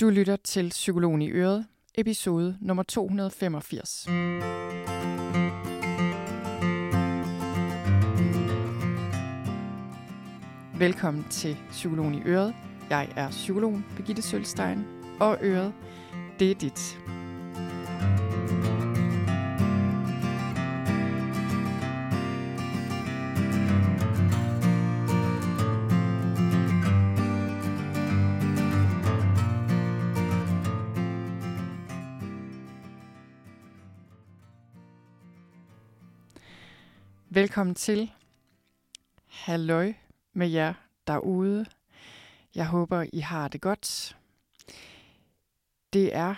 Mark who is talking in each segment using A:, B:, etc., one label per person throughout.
A: Du lytter til Psykologen i Øret, episode nummer 285. Velkommen til Psykologen i Øret. Jeg er psykologen Birgitte Sølstein, og Øret, det er dit. Velkommen til. Halløj med jer derude. Jeg håber, I har det godt. Det er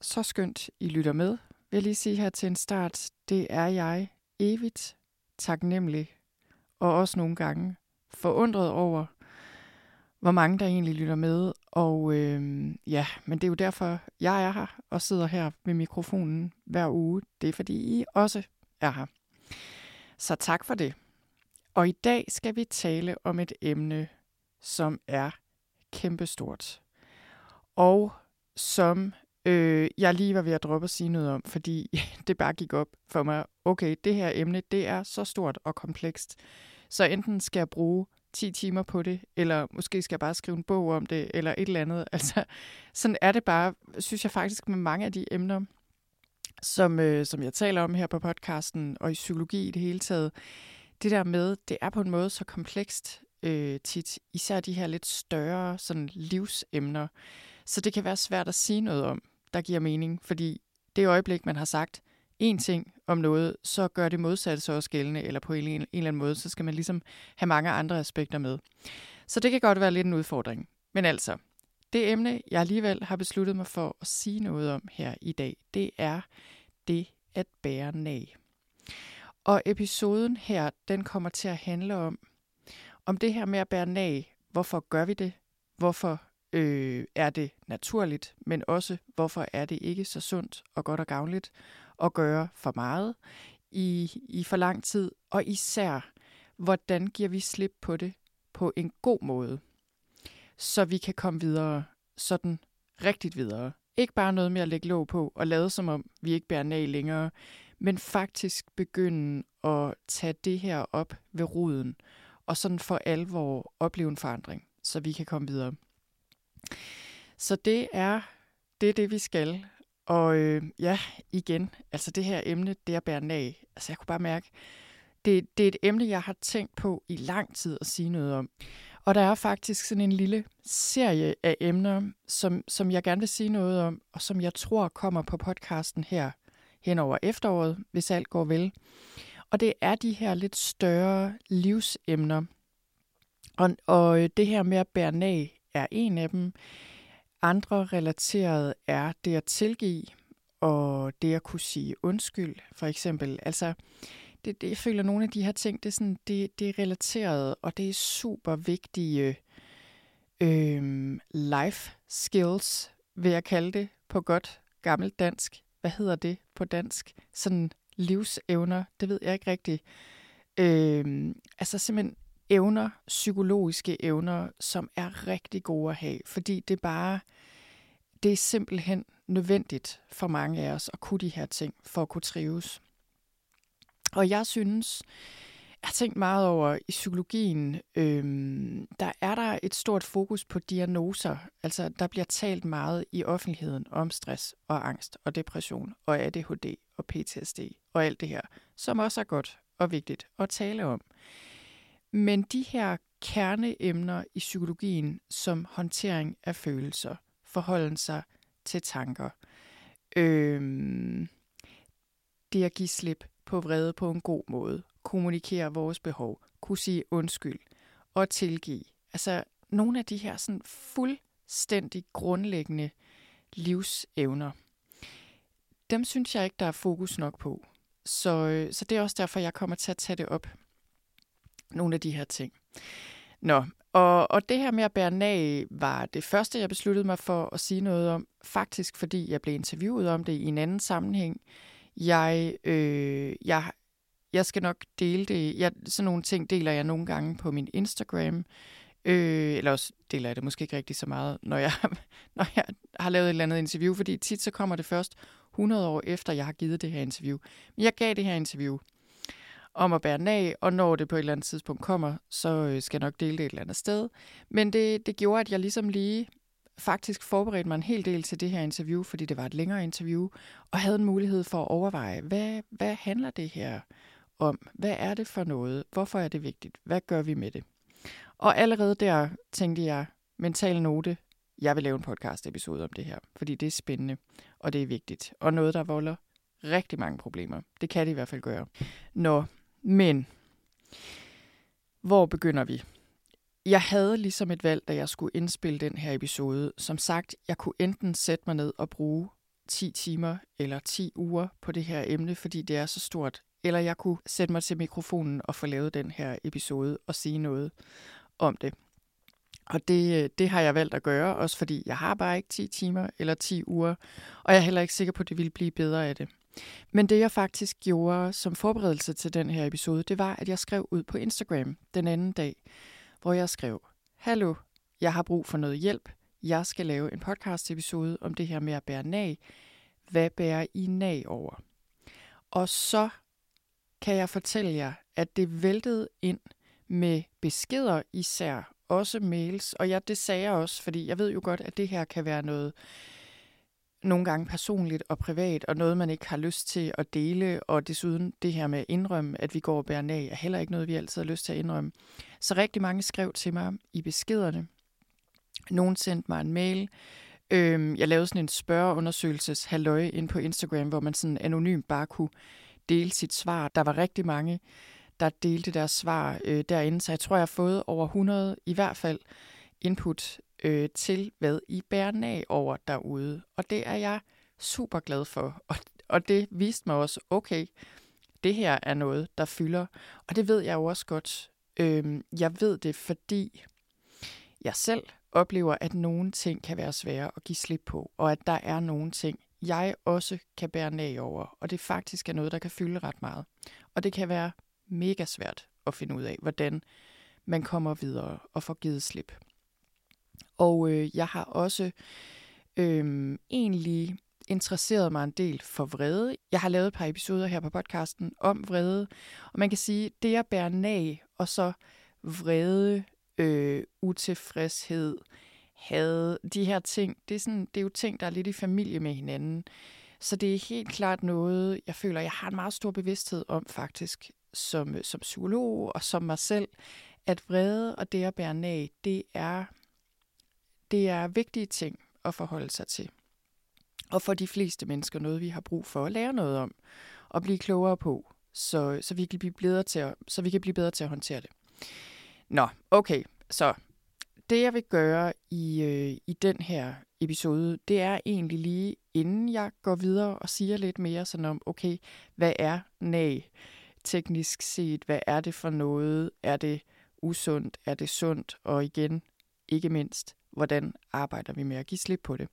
A: så skønt, I lytter med, vil jeg lige sige her til en start. Det er jeg evigt taknemmelig og også nogle gange forundret over, hvor mange der egentlig lytter med. Og øh, ja, men det er jo derfor, jeg er her og sidder her ved mikrofonen hver uge. Det er fordi I også er her. Så tak for det. Og i dag skal vi tale om et emne, som er kæmpestort. Og som øh, jeg lige var ved at droppe at sige noget om, fordi det bare gik op for mig. Okay, det her emne, det er så stort og komplekst. Så enten skal jeg bruge 10 timer på det, eller måske skal jeg bare skrive en bog om det, eller et eller andet. Altså, sådan er det bare, synes jeg faktisk, med mange af de emner, som, øh, som jeg taler om her på podcasten, og i psykologi i det hele taget. Det der med, det er på en måde så komplekst øh, tit, især de her lidt større sådan livsemner. Så det kan være svært at sige noget om, der giver mening, fordi det øjeblik, man har sagt én ting om noget, så gør det modsatte så også gældende, eller på en, en eller anden måde, så skal man ligesom have mange andre aspekter med. Så det kan godt være lidt en udfordring. Men altså, det emne, jeg alligevel har besluttet mig for at sige noget om her i dag, det er det at bære nag. Og episoden her, den kommer til at handle om, om det her med at bære nag. Hvorfor gør vi det? Hvorfor øh, er det naturligt? Men også, hvorfor er det ikke så sundt og godt og gavnligt at gøre for meget i, i for lang tid? Og især, hvordan giver vi slip på det på en god måde? Så vi kan komme videre, sådan rigtigt videre. Ikke bare noget med at lægge låg på og lade som om, vi ikke bærer nag længere, men faktisk begynde at tage det her op ved roden, og sådan for alvor opleve en forandring, så vi kan komme videre. Så det er det, er det vi skal. Og øh, ja, igen, altså det her emne, det at bære nag, altså jeg kunne bare mærke, det, det er et emne, jeg har tænkt på i lang tid at sige noget om. Og der er faktisk sådan en lille serie af emner, som, som jeg gerne vil sige noget om, og som jeg tror kommer på podcasten her hen over efteråret, hvis alt går vel. Og det er de her lidt større livsemner. Og, og øh, det her med at bære nag er en af dem. Andre relateret er det at tilgive, og det at kunne sige undskyld, for eksempel. Altså, det, det, jeg føler, at nogle af de her ting, det er, sådan, det, det er relateret, og det er super vigtige øh, life skills, vil jeg kalde det på godt gammelt dansk. Hvad hedder det på dansk? Sådan livsevner, det ved jeg ikke rigtigt. Øh, altså simpelthen evner, psykologiske evner, som er rigtig gode at have, fordi det bare, det er simpelthen nødvendigt for mange af os at kunne de her ting, for at kunne trives. Og jeg synes, jeg har tænkt meget over i psykologien, øhm, der er der et stort fokus på diagnoser. Altså, der bliver talt meget i offentligheden om stress og angst og depression og ADHD og PTSD og alt det her, som også er godt og vigtigt at tale om. Men de her kerneemner i psykologien, som håndtering af følelser, forholden sig til tanker, øhm, det at give slip på vrede på en god måde, kommunikere vores behov, kunne sige undskyld og tilgive. Altså nogle af de her sådan fuldstændig grundlæggende livsevner, dem synes jeg ikke, der er fokus nok på. Så, øh, så det er også derfor, jeg kommer til at tage det op. Nogle af de her ting. Nå, og, og det her med at bære nag var det første, jeg besluttede mig for at sige noget om. Faktisk fordi jeg blev interviewet om det i en anden sammenhæng. Jeg, øh, jeg, jeg skal nok dele det. Jeg, sådan nogle ting deler jeg nogle gange på min Instagram. Øh, eller også deler jeg det måske ikke rigtig så meget, når jeg, når jeg har lavet et eller andet interview, fordi tit så kommer det først 100 år efter, jeg har givet det her interview. Men jeg gav det her interview om at bære af, og når det på et eller andet tidspunkt kommer, så øh, skal jeg nok dele det et eller andet sted. Men det, det gjorde, at jeg ligesom lige faktisk forberedte mig en hel del til det her interview, fordi det var et længere interview, og havde en mulighed for at overveje, hvad, hvad handler det her om? Hvad er det for noget? Hvorfor er det vigtigt? Hvad gør vi med det? Og allerede der tænkte jeg, mental note, jeg vil lave en podcast episode om det her, fordi det er spændende, og det er vigtigt, og noget, der volder rigtig mange problemer. Det kan det i hvert fald gøre. Nå, men hvor begynder vi? Jeg havde ligesom et valg, da jeg skulle indspille den her episode. Som sagt, jeg kunne enten sætte mig ned og bruge 10 timer eller 10 uger på det her emne, fordi det er så stort, eller jeg kunne sætte mig til mikrofonen og få lavet den her episode og sige noget om det. Og det, øh, det har jeg valgt at gøre, også fordi jeg har bare ikke 10 timer eller 10 uger, og jeg er heller ikke sikker på, at det ville blive bedre af det. Men det jeg faktisk gjorde som forberedelse til den her episode, det var, at jeg skrev ud på Instagram den anden dag, hvor jeg skrev, Hallo, jeg har brug for noget hjælp. Jeg skal lave en podcast episode om det her med at bære nag. Hvad bærer I nag over? Og så kan jeg fortælle jer, at det væltede ind med beskeder især, også mails. Og jeg, det sagde jeg også, fordi jeg ved jo godt, at det her kan være noget nogle gange personligt og privat, og noget, man ikke har lyst til at dele, og desuden det her med at indrømme, at vi går og bærer nag, er heller ikke noget, vi altid har lyst til at indrømme. Så rigtig mange skrev til mig i beskederne. Nogen sendte mig en mail. Øhm, jeg lavede sådan en spørgeundersøgelses halløj ind på Instagram, hvor man sådan anonymt bare kunne dele sit svar. Der var rigtig mange, der delte deres svar øh, derinde, så jeg tror, jeg har fået over 100 i hvert fald input øh, til, hvad I bærer af over derude. Og det er jeg super glad for. Og, og det viste mig også, okay, det her er noget, der fylder. Og det ved jeg jo også godt. Øh, jeg ved det, fordi jeg selv oplever, at nogle ting kan være svære at give slip på, og at der er nogle ting, jeg også kan bære nag over, og det faktisk er noget, der kan fylde ret meget. Og det kan være mega svært at finde ud af, hvordan man kommer videre og får givet slip. Og øh, jeg har også øh, egentlig interesseret mig en del for vrede. Jeg har lavet et par episoder her på podcasten om vrede, og man kan sige, det at bære nag, og så vrede, øh, utilfredshed, had, de her ting, det er, sådan, det er jo ting, der er lidt i familie med hinanden. Så det er helt klart noget, jeg føler, jeg har en meget stor bevidsthed om faktisk, som, øh, som psykolog og som mig selv, at vrede og det at bære nag, det er det er vigtige ting at forholde sig til. Og for de fleste mennesker noget, vi har brug for at lære noget om og blive klogere på, så, så, vi, kan blive bedre til at, så vi kan blive bedre til at håndtere det. Nå, okay, så det jeg vil gøre i, øh, i den her episode, det er egentlig lige inden jeg går videre og siger lidt mere sådan om, okay, hvad er nag teknisk set? Hvad er det for noget? Er det usundt? Er det sundt? Og igen, ikke mindst, hvordan arbejder vi med at give slip på det.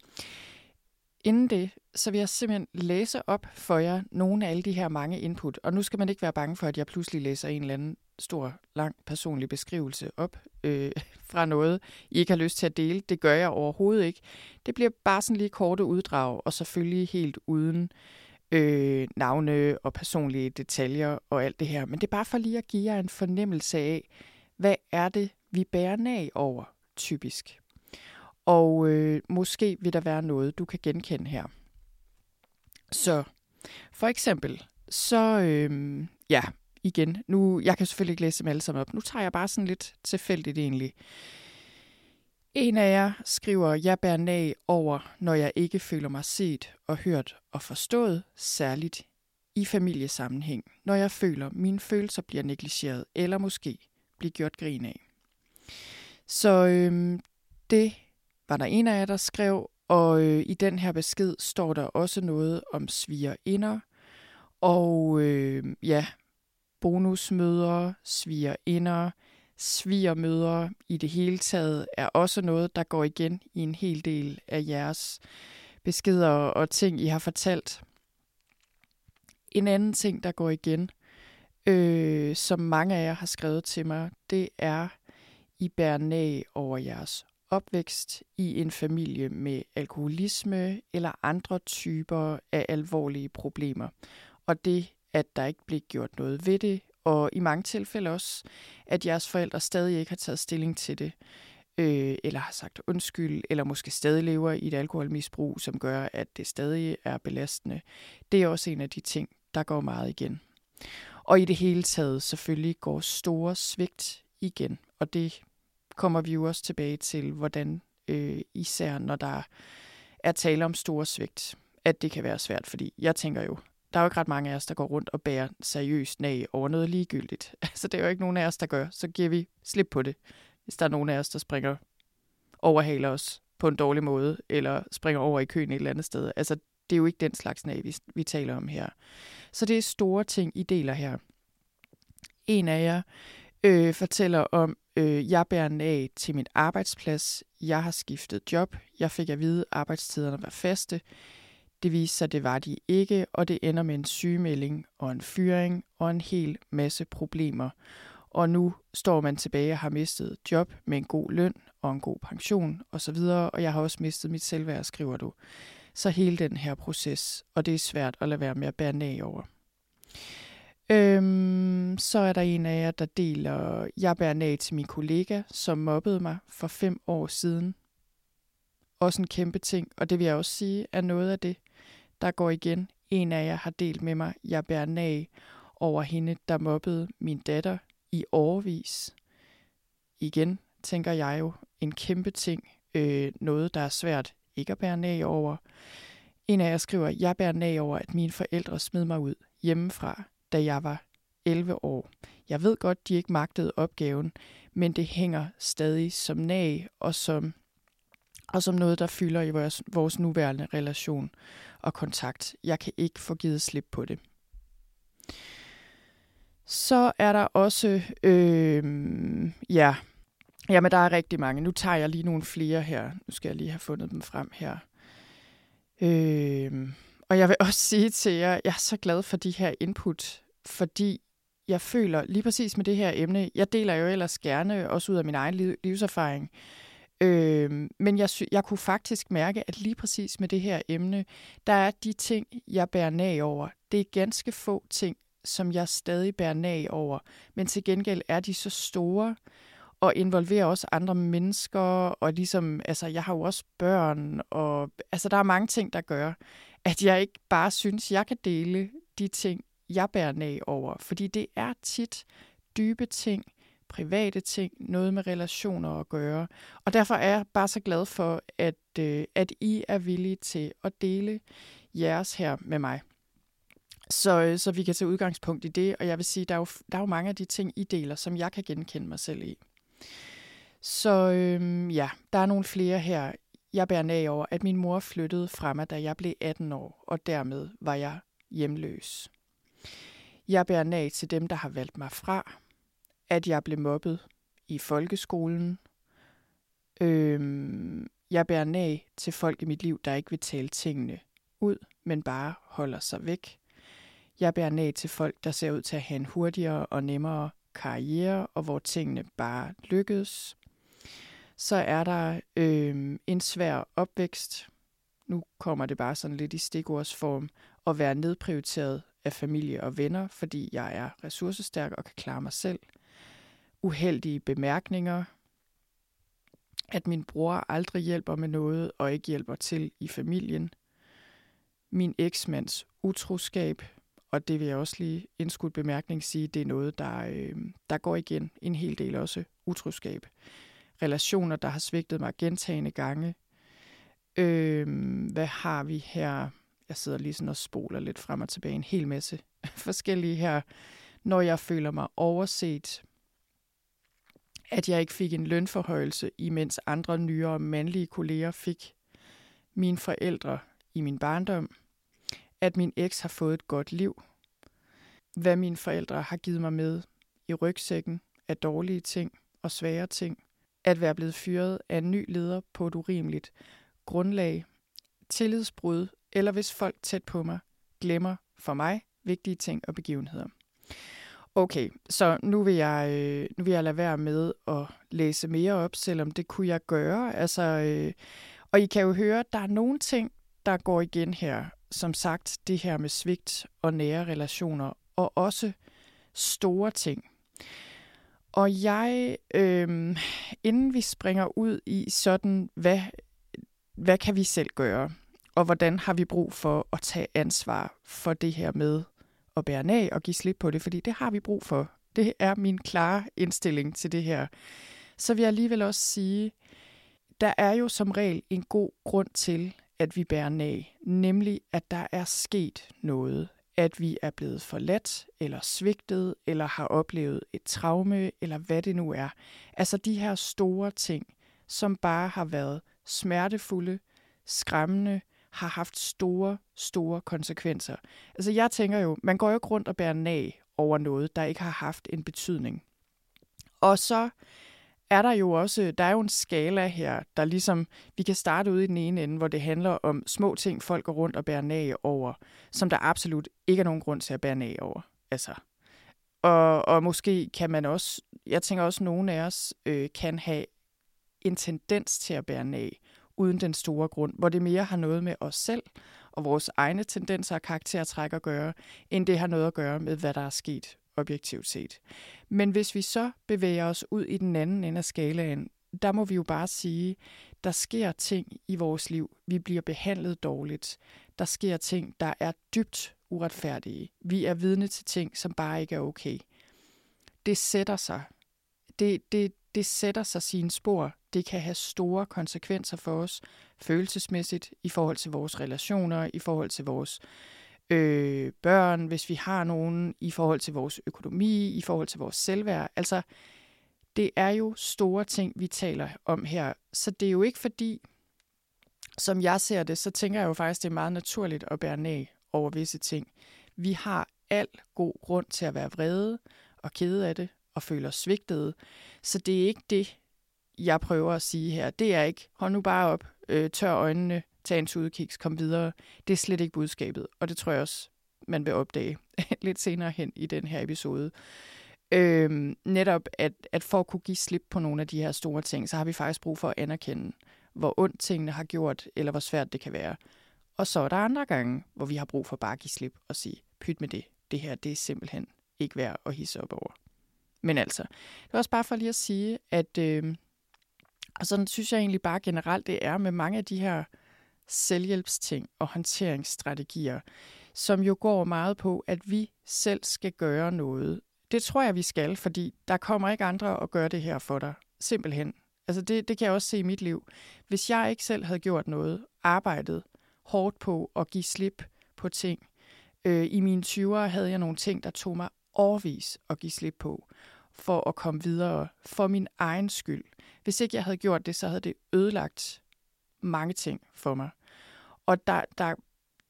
A: Inden det, så vil jeg simpelthen læse op for jer nogle af alle de her mange input. Og nu skal man ikke være bange for, at jeg pludselig læser en eller anden stor, lang personlig beskrivelse op øh, fra noget, I ikke har lyst til at dele. Det gør jeg overhovedet ikke. Det bliver bare sådan lige korte uddrag, og selvfølgelig helt uden øh, navne og personlige detaljer og alt det her. Men det er bare for lige at give jer en fornemmelse af, hvad er det, vi bærer af over typisk. Og øh, måske vil der være noget, du kan genkende her. Så for eksempel, så øh, ja, igen, nu, jeg kan selvfølgelig ikke læse dem alle sammen op. Nu tager jeg bare sådan lidt tilfældigt egentlig. En af jer skriver, jeg bærer nag over, når jeg ikke føler mig set og hørt og forstået, særligt i familiesammenhæng, når jeg føler, mine følelser bliver negligeret, eller måske bliver gjort grin af. Så øh, det var der en af jer, der skrev, og øh, i den her besked står der også noget om svigerinder, og øh, ja, bonusmøder, svigerinder, svigermøder i det hele taget er også noget, der går igen i en hel del af jeres beskeder og ting, I har fortalt. En anden ting, der går igen, øh, som mange af jer har skrevet til mig, det er I bærer nag over jeres opvækst i en familie med alkoholisme eller andre typer af alvorlige problemer. Og det, at der ikke blev gjort noget ved det, og i mange tilfælde også, at jeres forældre stadig ikke har taget stilling til det, øh, eller har sagt undskyld, eller måske stadig lever i et alkoholmisbrug, som gør, at det stadig er belastende. Det er også en af de ting, der går meget igen. Og i det hele taget selvfølgelig går store svigt igen, og det kommer vi jo også tilbage til, hvordan øh, især når der er tale om store svigt, at det kan være svært, fordi jeg tænker jo, der er jo ikke ret mange af os, der går rundt og bærer seriøst nag over noget ligegyldigt. Altså, det er jo ikke nogen af os, der gør. Så giver vi slip på det, hvis der er nogen af os, der springer overhaler os på en dårlig måde, eller springer over i køen et eller andet sted. Altså, det er jo ikke den slags nag, vi, vi taler om her. Så det er store ting, I deler her. En af jer øh, fortæller om, øh, jeg bærer af til min arbejdsplads. Jeg har skiftet job. Jeg fik at vide, at arbejdstiderne var faste. Det viste sig, at det var de ikke, og det ender med en sygemelding og en fyring og en hel masse problemer. Og nu står man tilbage og har mistet job med en god løn og en god pension osv., og jeg har også mistet mit selvværd, skriver du. Så hele den her proces, og det er svært at lade være med at bære af over. Øhm, så er der en af jer, der deler, jeg bærer nag til min kollega, som mobbede mig for fem år siden. Også en kæmpe ting, og det vil jeg også sige, er noget af det, der går igen. En af jer har delt med mig, jeg bærer nag over hende, der mobbede min datter i årvis. Igen tænker jeg jo, en kæmpe ting, øh, noget der er svært ikke at bære nag over. En af jer skriver, jeg bærer nag over, at mine forældre smed mig ud hjemmefra, da jeg var 11 år. Jeg ved godt, de ikke magtede opgaven, men det hænger stadig som nag og som, og som noget, der fylder i vores, vores nuværende relation og kontakt. Jeg kan ikke få givet slip på det. Så er der også, øh, ja, jamen der er rigtig mange. Nu tager jeg lige nogle flere her. Nu skal jeg lige have fundet dem frem her. Øh, og jeg vil også sige til jer, jeg er så glad for de her input, fordi jeg føler lige præcis med det her emne, jeg deler jo ellers gerne også ud af min egen livserfaring, øh, men jeg, jeg kunne faktisk mærke, at lige præcis med det her emne, der er de ting, jeg bærer nag over. Det er ganske få ting, som jeg stadig bærer nag over, men til gengæld er de så store, og involverer også andre mennesker, og ligesom, altså, jeg har jo også børn, og altså, der er mange ting, der gør, at jeg ikke bare synes, jeg kan dele de ting, jeg bærer nag over. Fordi det er tit dybe ting, private ting, noget med relationer at gøre. Og derfor er jeg bare så glad for, at, øh, at I er villige til at dele jeres her med mig. Så, øh, så vi kan tage udgangspunkt i det, og jeg vil sige, der er, jo, der er jo mange af de ting, I deler, som jeg kan genkende mig selv i. Så øhm, ja, der er nogle flere her. Jeg bærer nag over, at min mor flyttede fra mig, da jeg blev 18 år, og dermed var jeg hjemløs. Jeg bærer nag til dem, der har valgt mig fra, at jeg blev mobbet i folkeskolen. Øhm, jeg bærer nag til folk i mit liv, der ikke vil tale tingene ud, men bare holder sig væk. Jeg bærer nag til folk, der ser ud til at have en hurtigere og nemmere karriere, og hvor tingene bare lykkedes. Så er der øh, en svær opvækst. Nu kommer det bare sådan lidt i stikordsform. At være nedprioriteret af familie og venner, fordi jeg er ressourcestærk og kan klare mig selv. Uheldige bemærkninger. At min bror aldrig hjælper med noget og ikke hjælper til i familien. Min eksmands utroskab, og det vil jeg også lige indskudt bemærkning sige, det er noget, der, øh, der går igen en hel del også utroskab. Relationer, der har svigtet mig gentagende gange. Øh, hvad har vi her? Jeg sidder lige sådan og spoler lidt frem og tilbage en hel masse forskellige her. Når jeg føler mig overset, at jeg ikke fik en lønforhøjelse, imens andre nyere mandlige kolleger fik. Mine forældre i min barndom, at min eks har fået et godt liv. Hvad mine forældre har givet mig med i rygsækken af dårlige ting og svære ting. At være blevet fyret af en ny leder på et urimeligt grundlag. Tillidsbrud, eller hvis folk tæt på mig glemmer for mig vigtige ting og begivenheder. Okay, så nu vil, jeg, øh, nu vil jeg lade være med at læse mere op, selvom det kunne jeg gøre. Altså, øh, og I kan jo høre, at der er nogle ting, der går igen her. Som sagt, det her med svigt og nære relationer, og også store ting. Og jeg, øh, inden vi springer ud i sådan, hvad, hvad kan vi selv gøre, og hvordan har vi brug for at tage ansvar for det her med at bære af og give slip på det, fordi det har vi brug for. Det er min klare indstilling til det her. Så vil jeg alligevel også sige, der er jo som regel en god grund til, at vi bærer af, nemlig at der er sket noget, at vi er blevet forladt, eller svigtet, eller har oplevet et traume, eller hvad det nu er. Altså de her store ting, som bare har været smertefulde, skræmmende, har haft store, store konsekvenser. Altså jeg tænker jo, man går jo ikke rundt og bærer nag over noget, der ikke har haft en betydning. Og så er der jo også, der er jo en skala her, der ligesom, vi kan starte ude i den ene ende, hvor det handler om små ting, folk går rundt og bærer nag over, som der absolut ikke er nogen grund til at bære nag over. Altså, og, og måske kan man også, jeg tænker også, at nogle af os øh, kan have en tendens til at bære nag, uden den store grund, hvor det mere har noget med os selv og vores egne tendenser og karaktertræk at gøre, end det har noget at gøre med, hvad der er sket objektivt set. Men hvis vi så bevæger os ud i den anden ende af skalaen, der må vi jo bare sige, der sker ting i vores liv. Vi bliver behandlet dårligt. Der sker ting, der er dybt uretfærdige. Vi er vidne til ting, som bare ikke er okay. Det sætter sig. Det, det, det sætter sig sine spor. Det kan have store konsekvenser for os, følelsesmæssigt, i forhold til vores relationer, i forhold til vores øh, øh, børn, hvis vi har nogen, i forhold til vores økonomi, i forhold til vores selvværd. Altså, det er jo store ting, vi taler om her. Så det er jo ikke fordi, som jeg ser det, så tænker jeg jo faktisk, det er meget naturligt at bære ned over visse ting. Vi har al god grund til at være vrede og kede af det og føle os svigtede. Så det er ikke det, jeg prøver at sige her. Det er ikke, hold nu bare op, øh, tør øjnene, tag en udkiks, kom videre. Det er slet ikke budskabet, og det tror jeg også, man vil opdage lidt senere hen i den her episode. Øhm, netop, at, at for at kunne give slip på nogle af de her store ting, så har vi faktisk brug for at anerkende, hvor ondt tingene har gjort, eller hvor svært det kan være. Og så er der andre gange, hvor vi har brug for bare at give slip og sige, pyt med det, det her det er simpelthen ikke værd at hisse op over. Men altså, det var også bare for lige at sige, at øh, og sådan synes jeg egentlig bare generelt, det er med mange af de her selvhjælpsting og håndteringsstrategier, som jo går meget på, at vi selv skal gøre noget. Det tror jeg, vi skal, fordi der kommer ikke andre og gøre det her for dig. Simpelthen. Altså det, det kan jeg også se i mit liv. Hvis jeg ikke selv havde gjort noget, arbejdet hårdt på at give slip på ting. Øh, I mine 20'ere havde jeg nogle ting, der tog mig overvis at give slip på for at komme videre for min egen skyld. Hvis ikke jeg havde gjort det, så havde det ødelagt mange ting for mig. Og der, der,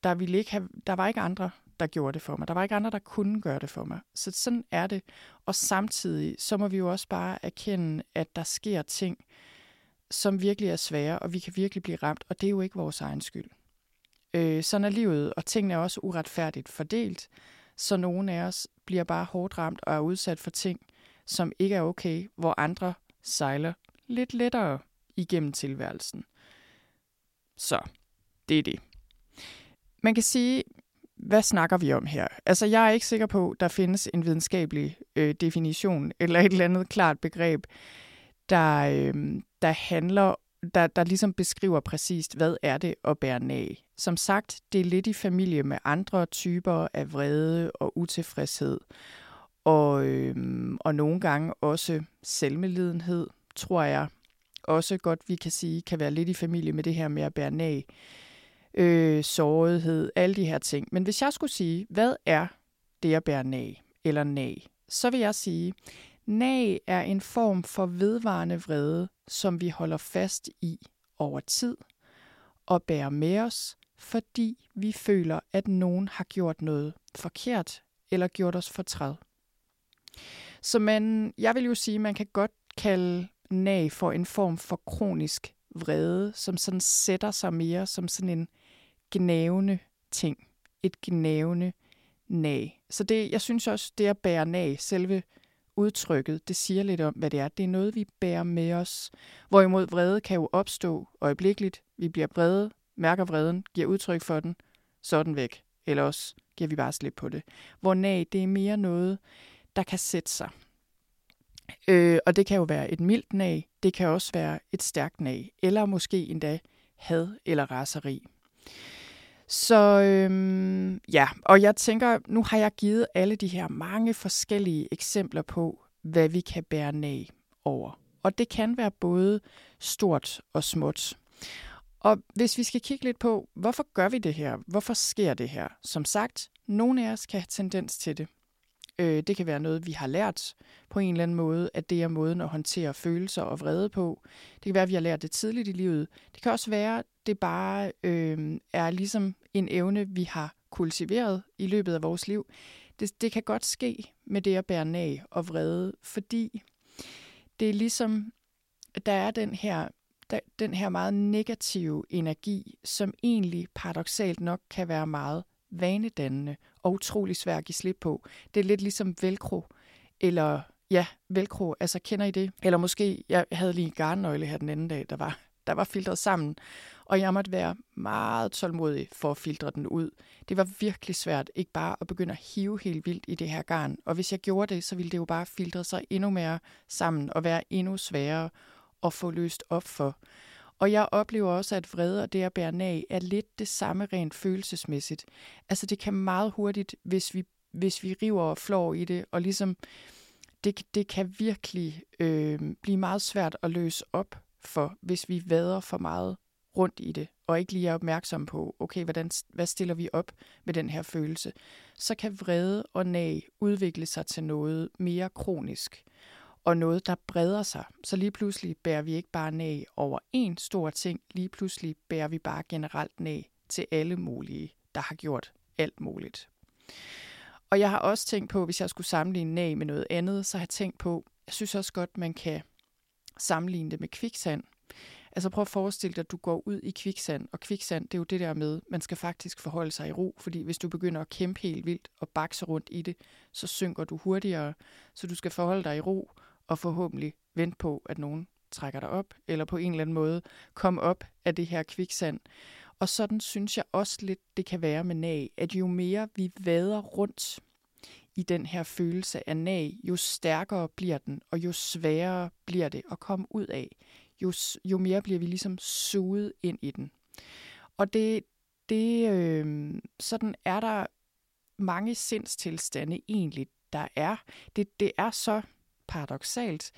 A: der, ville ikke have, der var ikke andre, der gjorde det for mig. Der var ikke andre, der kunne gøre det for mig. Så sådan er det. Og samtidig, så må vi jo også bare erkende, at der sker ting, som virkelig er svære, og vi kan virkelig blive ramt, og det er jo ikke vores egen skyld. Øh, sådan er livet, og tingene er også uretfærdigt fordelt, så nogle af os bliver bare hårdt ramt og er udsat for ting, som ikke er okay, hvor andre sejler lidt lettere igennem tilværelsen. Så det er det. Man kan sige, hvad snakker vi om her? Altså, jeg er ikke sikker på, der findes en videnskabelig øh, definition eller et eller andet klart begreb, der, øh, der handler der, der ligesom beskriver præcist, hvad er det at bære nag. Som sagt, det er lidt i familie med andre typer af vrede og utilfredshed. Og, øh, og nogle gange også selvmedlidenhed, tror jeg også godt, vi kan sige, kan være lidt i familie med det her med at bære nag. Øh, Øh, sårighed, alle de her ting. Men hvis jeg skulle sige, hvad er det at bære nag eller nag, så vil jeg sige, nag er en form for vedvarende vrede, som vi holder fast i over tid og bærer med os, fordi vi føler, at nogen har gjort noget forkert eller gjort os fortræd. Så man, jeg vil jo sige, at man kan godt kalde nag for en form for kronisk vrede, som sådan sætter sig mere som sådan en gnævende ting. Et gnævende, nag. Så det, jeg synes også, det at bære nag, selve udtrykket, det siger lidt om, hvad det er. Det er noget, vi bærer med os. Hvorimod vrede kan jo opstå øjeblikkeligt. Vi bliver vrede, mærker vreden, giver udtryk for den, så er den væk. Eller også giver vi bare slip på det. Hvor nag, det er mere noget, der kan sætte sig. Øh, og det kan jo være et mildt nag, det kan også være et stærkt nag, eller måske endda had eller raseri. Så øhm, ja, og jeg tænker, nu har jeg givet alle de her mange forskellige eksempler på, hvad vi kan bære nag over. Og det kan være både stort og småt. Og hvis vi skal kigge lidt på, hvorfor gør vi det her? Hvorfor sker det her? Som sagt, nogle af os kan have tendens til det. Øh, det kan være noget, vi har lært på en eller anden måde, at det er måden at håndtere følelser og vrede på. Det kan være, at vi har lært det tidligt i livet. Det kan også være, at det bare øh, er ligesom en evne, vi har kultiveret i løbet af vores liv. Det, det kan godt ske med det at bære nag og vrede, fordi det er ligesom, der er den her, der, den her meget negative energi, som egentlig paradoxalt nok kan være meget vanedannende og utrolig svært at give slip på. Det er lidt ligesom velcro, eller ja, velcro, altså kender I det? Eller måske, jeg havde lige en garnnøgle her den anden dag, der var, der var filtret sammen, og jeg måtte være meget tålmodig for at filtre den ud. Det var virkelig svært, ikke bare at begynde at hive helt vildt i det her garn, og hvis jeg gjorde det, så ville det jo bare filtre sig endnu mere sammen og være endnu sværere at få løst op for. Og jeg oplever også, at vrede og det at bære nag er lidt det samme rent følelsesmæssigt. Altså det kan meget hurtigt, hvis vi, hvis vi river og flår i det, og ligesom det, det kan virkelig øh, blive meget svært at løse op for, hvis vi vader for meget rundt i det, og ikke lige er opmærksom på, okay, hvordan, hvad stiller vi op med den her følelse, så kan vrede og nag udvikle sig til noget mere kronisk og noget, der breder sig. Så lige pludselig bærer vi ikke bare nag over én stor ting, lige pludselig bærer vi bare generelt nag til alle mulige, der har gjort alt muligt. Og jeg har også tænkt på, hvis jeg skulle sammenligne nag med noget andet, så har jeg tænkt på, jeg synes også godt, man kan sammenligne det med kviksand. Altså prøv at forestille dig, at du går ud i kviksand, og kviksand, det er jo det der med, man skal faktisk forholde sig i ro, fordi hvis du begynder at kæmpe helt vildt og bakse rundt i det, så synker du hurtigere, så du skal forholde dig i ro, og forhåbentlig vente på, at nogen trækker dig op, eller på en eller anden måde komme op af det her kviksand. Og sådan synes jeg også lidt, det kan være med nag, at jo mere vi vader rundt i den her følelse af nag, jo stærkere bliver den, og jo sværere bliver det at komme ud af. Jo, jo mere bliver vi ligesom suget ind i den. Og det, det øh, sådan er der mange sindstilstande egentlig, der er. Det, det er så paradoxalt,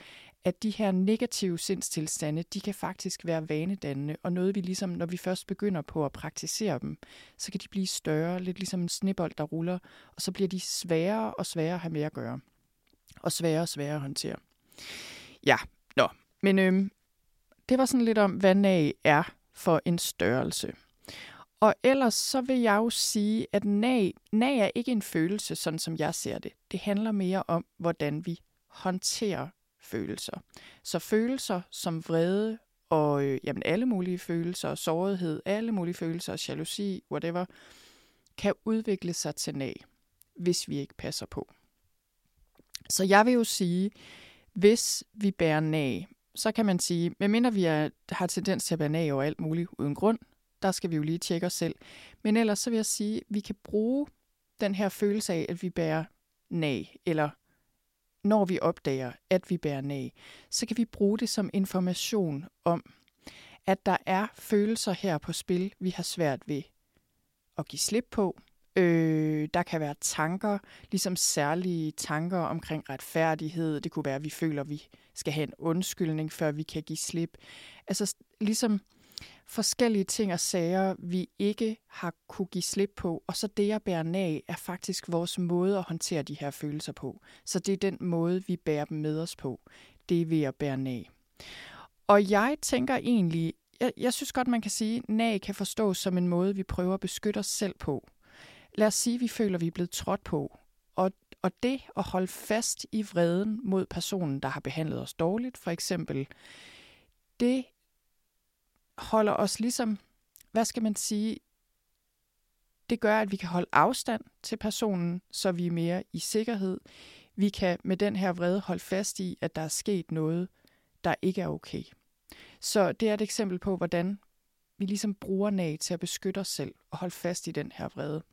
A: at de her negative sindstilstande, de kan faktisk være vanedannende, og noget vi ligesom, når vi først begynder på at praktisere dem, så kan de blive større, lidt ligesom en snebold, der ruller, og så bliver de sværere og sværere at have med at gøre, og sværere og sværere at håndtere. Ja, nå, men øhm, det var sådan lidt om, hvad nag er for en størrelse. Og ellers så vil jeg jo sige, at nag, nag er ikke en følelse, sådan som jeg ser det. Det handler mere om, hvordan vi håndterer følelser. Så følelser som vrede og øh, jamen alle mulige følelser, sårighed, alle mulige følelser, jalousi, whatever, kan udvikle sig til nag, hvis vi ikke passer på. Så jeg vil jo sige, hvis vi bærer nag, så kan man sige, medmindre vi er, har tendens til at bære nag over alt muligt uden grund, der skal vi jo lige tjekke os selv. Men ellers så vil jeg sige, at vi kan bruge den her følelse af, at vi bærer nag, eller når vi opdager, at vi bærer nag, så kan vi bruge det som information om, at der er følelser her på spil, vi har svært ved at give slip på. Øh, der kan være tanker, ligesom særlige tanker omkring retfærdighed. Det kunne være, at vi føler, at vi skal have en undskyldning, før vi kan give slip. Altså ligesom forskellige ting og sager, vi ikke har kunne give slip på, og så det jeg bærer af, er faktisk vores måde at håndtere de her følelser på. Så det er den måde, vi bærer dem med os på. Det er ved at bære af. Og jeg tænker egentlig, jeg, jeg synes godt, man kan sige, at nag kan forstås som en måde, vi prøver at beskytte os selv på. Lad os sige, at vi føler, at vi er blevet trådt på. Og, og det at holde fast i vreden mod personen, der har behandlet os dårligt, for eksempel, det holder os ligesom, hvad skal man sige, det gør, at vi kan holde afstand til personen, så vi er mere i sikkerhed. Vi kan med den her vrede holde fast i, at der er sket noget, der ikke er okay. Så det er et eksempel på, hvordan vi ligesom bruger nag til at beskytte os selv og holde fast i den her vrede.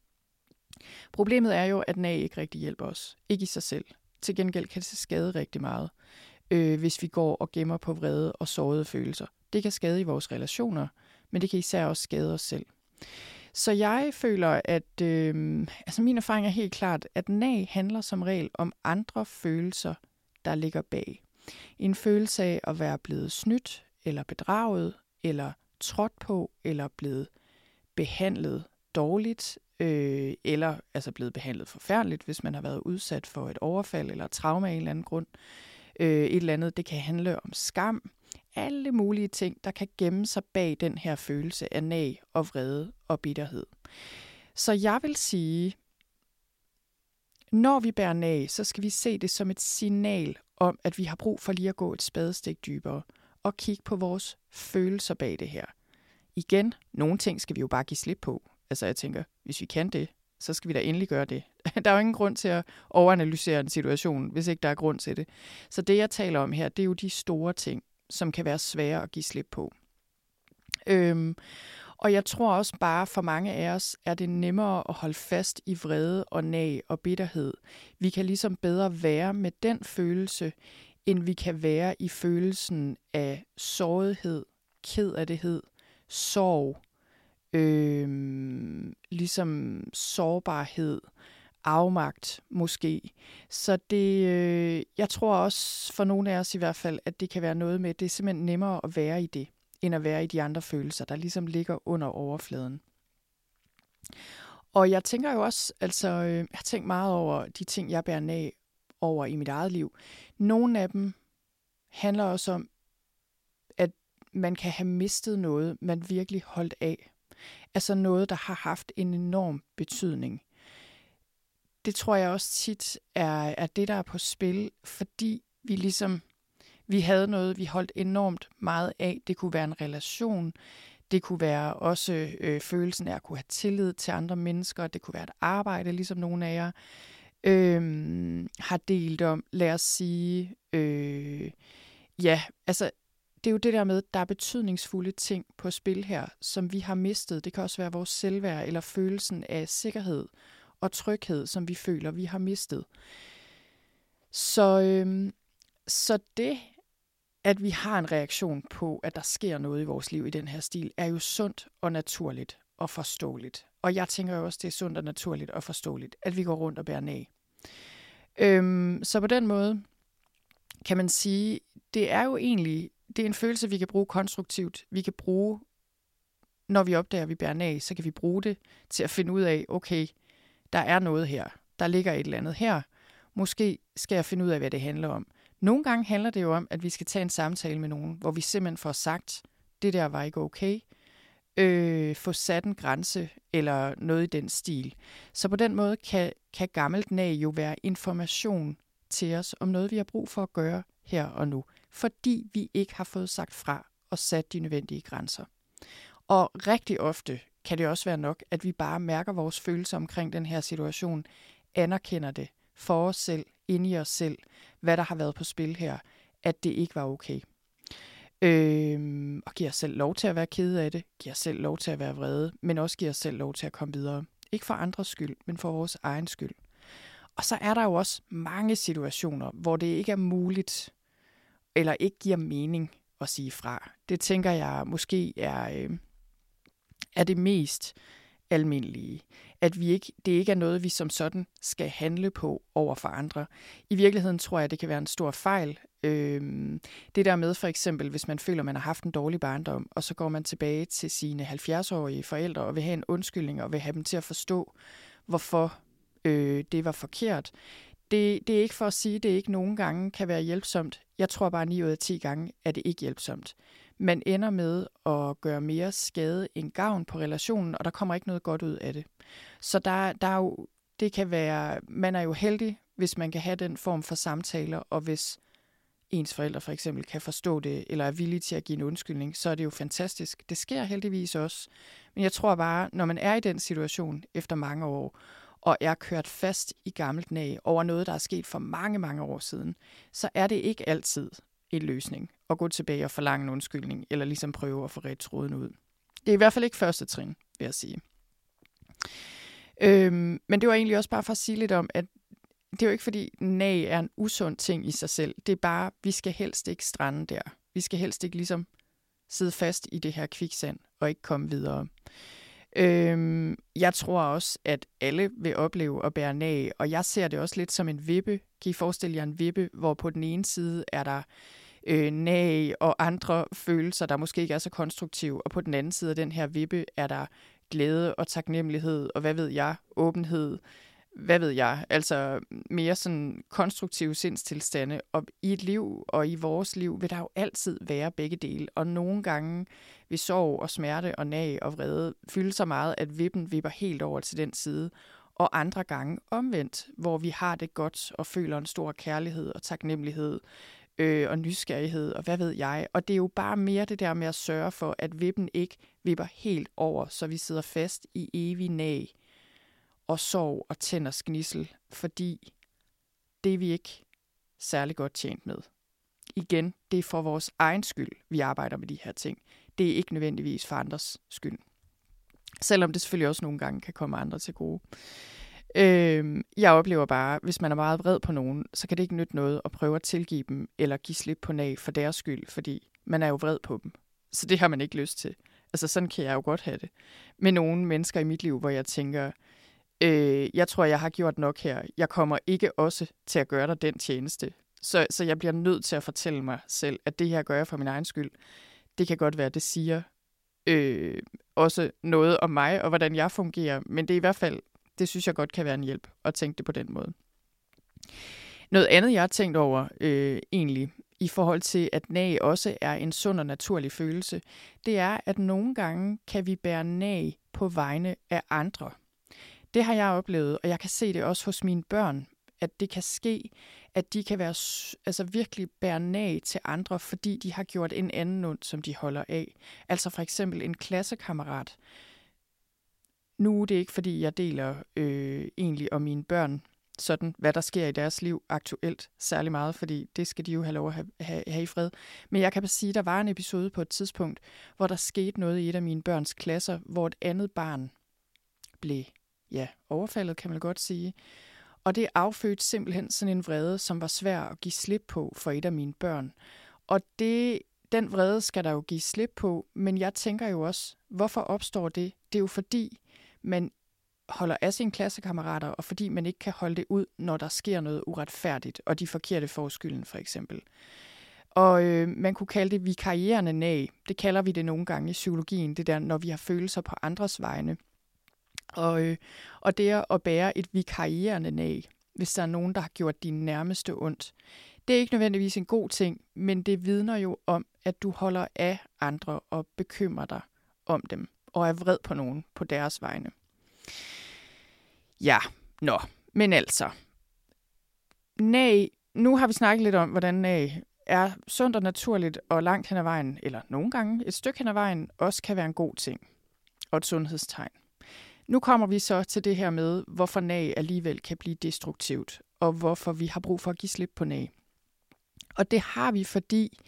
A: Problemet er jo, at NA ikke rigtig hjælper os. Ikke i sig selv. Til gengæld kan det skade rigtig meget, øh, hvis vi går og gemmer på vrede og sårede følelser. Det kan skade i vores relationer, men det kan især også skade os selv. Så jeg føler, at øh, altså min erfaring er helt klart, at nag handler som regel om andre følelser, der ligger bag. En følelse af at være blevet snydt, eller bedraget, eller trådt på, eller blevet behandlet dårligt, øh, eller altså blevet behandlet forfærdeligt, hvis man har været udsat for et overfald eller et trauma af en eller anden grund. Øh, et eller andet, det kan handle om skam, alle mulige ting, der kan gemme sig bag den her følelse af nag og vrede og bitterhed. Så jeg vil sige, når vi bærer nag, så skal vi se det som et signal om, at vi har brug for lige at gå et spadestik dybere og kigge på vores følelser bag det her. Igen, nogle ting skal vi jo bare give slip på. Altså jeg tænker, hvis vi kan det, så skal vi da endelig gøre det. Der er jo ingen grund til at overanalysere en situation, hvis ikke der er grund til det. Så det, jeg taler om her, det er jo de store ting, som kan være svære at give slip på. Øhm, og jeg tror også bare, for mange af os er det nemmere at holde fast i vrede og nag og bitterhed. Vi kan ligesom bedre være med den følelse, end vi kan være i følelsen af sårighed, ked af det, sorg, øh, ligesom sårbarhed, afmagt måske. Så det, øh, jeg tror også for nogle af os i hvert fald, at det kan være noget med, at det er simpelthen nemmere at være i det, end at være i de andre følelser, der ligesom ligger under overfladen. Og jeg tænker jo også, altså, øh, jeg har tænkt meget over de ting, jeg bærer af over i mit eget liv. Nogle af dem handler også om, at man kan have mistet noget, man virkelig holdt af. Altså noget, der har haft en enorm betydning. Det tror jeg også tit er, er det, der er på spil, fordi vi ligesom, vi havde noget, vi holdt enormt meget af. Det kunne være en relation, det kunne være også øh, følelsen af at kunne have tillid til andre mennesker, det kunne være et arbejde, ligesom nogle af jer øh, har delt om. Lad os sige, øh, ja, altså det er jo det der med, at der er betydningsfulde ting på spil her, som vi har mistet. Det kan også være vores selvværd eller følelsen af sikkerhed og tryghed, som vi føler, vi har mistet. Så, øhm, så det, at vi har en reaktion på, at der sker noget i vores liv i den her stil, er jo sundt og naturligt og forståeligt. Og jeg tænker jo også, det er sundt og naturligt og forståeligt, at vi går rundt og bærer nag. Øhm, så på den måde kan man sige, det er jo egentlig det er en følelse, vi kan bruge konstruktivt. Vi kan bruge, når vi opdager, at vi bærer af, så kan vi bruge det til at finde ud af, okay, der er noget her. Der ligger et eller andet her. Måske skal jeg finde ud af, hvad det handler om. Nogle gange handler det jo om, at vi skal tage en samtale med nogen, hvor vi simpelthen får sagt, det der var ikke okay. Øh, få sat en grænse eller noget i den stil. Så på den måde kan, kan gammelt nag jo være information til os om noget, vi har brug for at gøre her og nu fordi vi ikke har fået sagt fra og sat de nødvendige grænser. Og rigtig ofte kan det også være nok, at vi bare mærker vores følelser omkring den her situation, anerkender det for os selv, inde i os selv, hvad der har været på spil her, at det ikke var okay. Øhm, og giver os selv lov til at være kede af det, giver os selv lov til at være vrede, men også giver os selv lov til at komme videre. Ikke for andres skyld, men for vores egen skyld. Og så er der jo også mange situationer, hvor det ikke er muligt eller ikke giver mening at sige fra. Det tænker jeg måske er, øh, er det mest almindelige. At vi ikke, det ikke er noget, vi som sådan skal handle på over for andre. I virkeligheden tror jeg, det kan være en stor fejl. Øh, det der med for eksempel, hvis man føler, man har haft en dårlig barndom, og så går man tilbage til sine 70-årige forældre og vil have en undskyldning og vil have dem til at forstå, hvorfor øh, det var forkert det, det er ikke for at sige, at det ikke nogen gange kan være hjælpsomt. Jeg tror bare 9 ud af 10 gange, at det ikke hjælpsomt. Man ender med at gøre mere skade end gavn på relationen, og der kommer ikke noget godt ud af det. Så der, der er jo, det kan være, man er jo heldig, hvis man kan have den form for samtaler, og hvis ens forældre for eksempel kan forstå det, eller er villige til at give en undskyldning, så er det jo fantastisk. Det sker heldigvis også. Men jeg tror bare, når man er i den situation efter mange år, og er kørt fast i gammelt nag over noget, der er sket for mange, mange år siden, så er det ikke altid en løsning at gå tilbage og forlange en undskyldning, eller ligesom prøve at få ret tråden ud. Det er i hvert fald ikke første trin, vil jeg sige. Øhm, men det var egentlig også bare for at sige lidt om, at det er jo ikke fordi nag er en usund ting i sig selv. Det er bare, vi skal helst ikke strande der. Vi skal helst ikke ligesom sidde fast i det her kviksand og ikke komme videre. Øhm, jeg tror også, at alle vil opleve at bære nag, og jeg ser det også lidt som en vippe. Kan I forestille jer en vippe, hvor på den ene side er der øh, nag og andre følelser, der måske ikke er så konstruktive, og på den anden side af den her vippe er der glæde og taknemmelighed, og hvad ved jeg, åbenhed, hvad ved jeg, altså mere sådan konstruktive sindstilstande. Og i et liv og i vores liv vil der jo altid være begge dele. Og nogle gange vil sorg og smerte og nag og vrede fylde så meget, at vippen vipper helt over til den side. Og andre gange omvendt, hvor vi har det godt og føler en stor kærlighed og taknemmelighed øh, og nysgerrighed og hvad ved jeg. Og det er jo bare mere det der med at sørge for, at vippen ikke vipper helt over, så vi sidder fast i evig nag og sorg og tænders gnissel, fordi det er vi ikke særlig godt tjent med. Igen, det er for vores egen skyld, vi arbejder med de her ting. Det er ikke nødvendigvis for andres skyld. Selvom det selvfølgelig også nogle gange kan komme andre til gode. Øh, jeg oplever bare, hvis man er meget vred på nogen, så kan det ikke nytte noget at prøve at tilgive dem eller give slip på nag for deres skyld, fordi man er jo vred på dem. Så det har man ikke lyst til. Altså sådan kan jeg jo godt have det. Med nogle mennesker i mit liv, hvor jeg tænker, øh, jeg tror, jeg har gjort nok her. Jeg kommer ikke også til at gøre dig den tjeneste. Så, så jeg bliver nødt til at fortælle mig selv, at det her gør jeg for min egen skyld. Det kan godt være, det siger øh, også noget om mig og hvordan jeg fungerer, men det er i hvert fald, det synes jeg godt kan være en hjælp at tænke det på den måde. Noget andet, jeg har tænkt over øh, egentlig, i forhold til, at nag også er en sund og naturlig følelse, det er, at nogle gange kan vi bære nag på vegne af andre. Det har jeg oplevet, og jeg kan se det også hos mine børn, at det kan ske, at de kan være altså virkelig bære nag til andre, fordi de har gjort en anden ondt, som de holder af. Altså for eksempel en klassekammerat. Nu er det ikke, fordi jeg deler øh, egentlig om mine børn, sådan hvad der sker i deres liv aktuelt særlig meget, fordi det skal de jo have lov at have, have, have i fred. Men jeg kan bare sige, at der var en episode på et tidspunkt, hvor der skete noget i et af mine børns klasser, hvor et andet barn blev ja, overfaldet, kan man godt sige. Og det affødte simpelthen sådan en vrede, som var svær at give slip på for et af mine børn. Og det, den vrede skal der jo give slip på, men jeg tænker jo også, hvorfor opstår det? Det er jo fordi, man holder af sine klassekammerater, og fordi man ikke kan holde det ud, når der sker noget uretfærdigt, og de forkerte får skylden for eksempel. Og øh, man kunne kalde det vikarierende nag. Det kalder vi det nogle gange i psykologien, det der, når vi har følelser på andres vegne. Og, øh, og det at bære et vikarierende nag, hvis der er nogen, der har gjort din nærmeste ondt. Det er ikke nødvendigvis en god ting, men det vidner jo om, at du holder af andre og bekymrer dig om dem, og er vred på nogen på deres vegne. Ja, nå, men altså. Nag, nu har vi snakket lidt om, hvordan nag er sundt og naturligt, og langt hen ad vejen, eller nogle gange et stykke hen ad vejen, også kan være en god ting og et sundhedstegn. Nu kommer vi så til det her med, hvorfor nag alligevel kan blive destruktivt, og hvorfor vi har brug for at give slip på nag. Og det har vi, fordi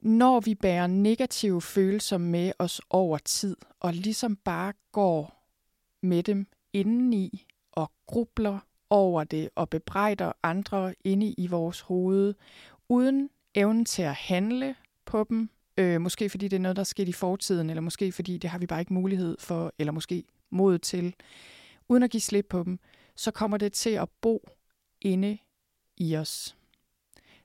A: når vi bærer negative følelser med os over tid, og ligesom bare går med dem indeni og grubler over det og bebrejder andre inde i vores hoved, uden evnen til at handle på dem, Øh, måske fordi det er noget, der er sket i fortiden, eller måske fordi det har vi bare ikke mulighed for, eller måske mod til, uden at give slip på dem, så kommer det til at bo inde i os.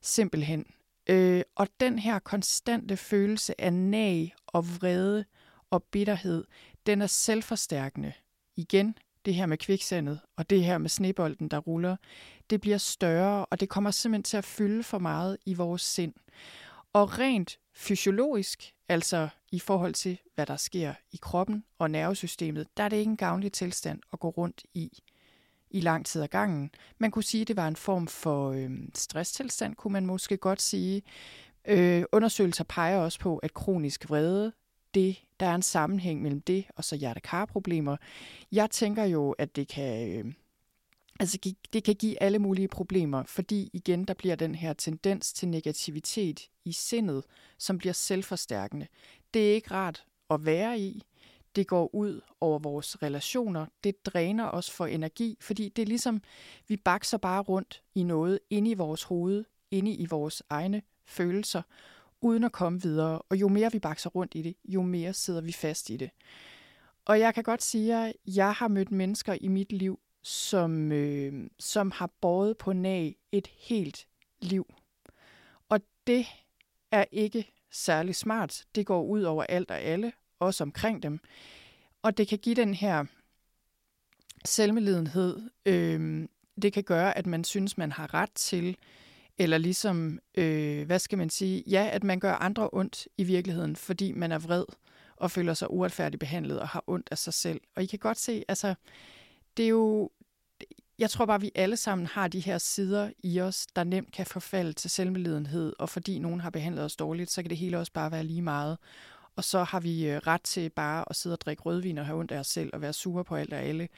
A: Simpelthen. Øh, og den her konstante følelse af nag og vrede og bitterhed, den er selvforstærkende. Igen, det her med kviksandet og det her med snebolden, der ruller, det bliver større, og det kommer simpelthen til at fylde for meget i vores sind. Og rent fysiologisk, altså i forhold til, hvad der sker i kroppen og nervesystemet, der er det ikke en gavnlig tilstand at gå rundt i i lang tid ad gangen. Man kunne sige, at det var en form for øh, stresstilstand, kunne man måske godt sige. Øh, undersøgelser peger også på, at kronisk vrede, det, der er en sammenhæng mellem det og så hjertekarproblemer. Jeg tænker jo, at det kan, øh, altså, det kan give alle mulige problemer, fordi igen, der bliver den her tendens til negativitet i sindet, som bliver selvforstærkende. Det er ikke rart at være i. Det går ud over vores relationer. Det dræner os for energi, fordi det er ligesom, vi bakser bare rundt i noget inde i vores hoved, inde i vores egne følelser, uden at komme videre. Og jo mere vi bakser rundt i det, jo mere sidder vi fast i det. Og jeg kan godt sige, at jeg har mødt mennesker i mit liv, som, øh, som har båret på nag et helt liv. Og det er ikke særlig smart. Det går ud over alt og alle, også omkring dem. Og det kan give den her selvmelidenhed. Øh, det kan gøre, at man synes, man har ret til, eller ligesom, øh, hvad skal man sige, ja, at man gør andre ondt i virkeligheden, fordi man er vred og føler sig uretfærdigt behandlet og har ondt af sig selv. Og I kan godt se, altså, det er jo, jeg tror bare, at vi alle sammen har de her sider i os, der nemt kan forfalde til selvmedlidenhed, og fordi nogen har behandlet os dårligt, så kan det hele også bare være lige meget. Og så har vi øh, ret til bare at sidde og drikke rødvin og have ondt af os selv og være sure på alt og alle.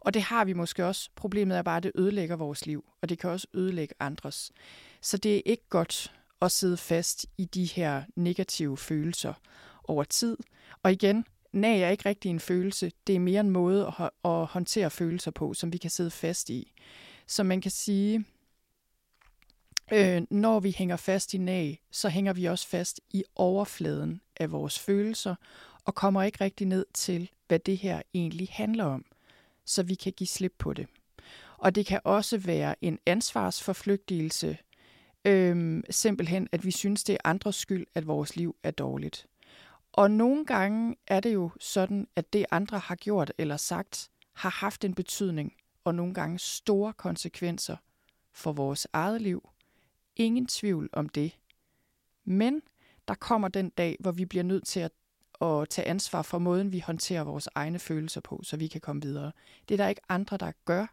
A: Og det har vi måske også. Problemet er bare, at det ødelægger vores liv, og det kan også ødelægge andres. Så det er ikke godt at sidde fast i de her negative følelser over tid. Og igen, nag er ikke rigtig en følelse. Det er mere en måde at, at håndtere følelser på, som vi kan sidde fast i. Så man kan sige, øh, når vi hænger fast i nag, så hænger vi også fast i overfladen af vores følelser, og kommer ikke rigtig ned til, hvad det her egentlig handler om, så vi kan give slip på det. Og det kan også være en ansvarsforflygtigelse, øh, simpelthen at vi synes, det er andres skyld, at vores liv er dårligt. Og nogle gange er det jo sådan, at det andre har gjort eller sagt, har haft en betydning, og nogle gange store konsekvenser for vores eget liv. Ingen tvivl om det. Men der kommer den dag, hvor vi bliver nødt til at, at tage ansvar for måden, vi håndterer vores egne følelser på, så vi kan komme videre. Det er der ikke andre, der gør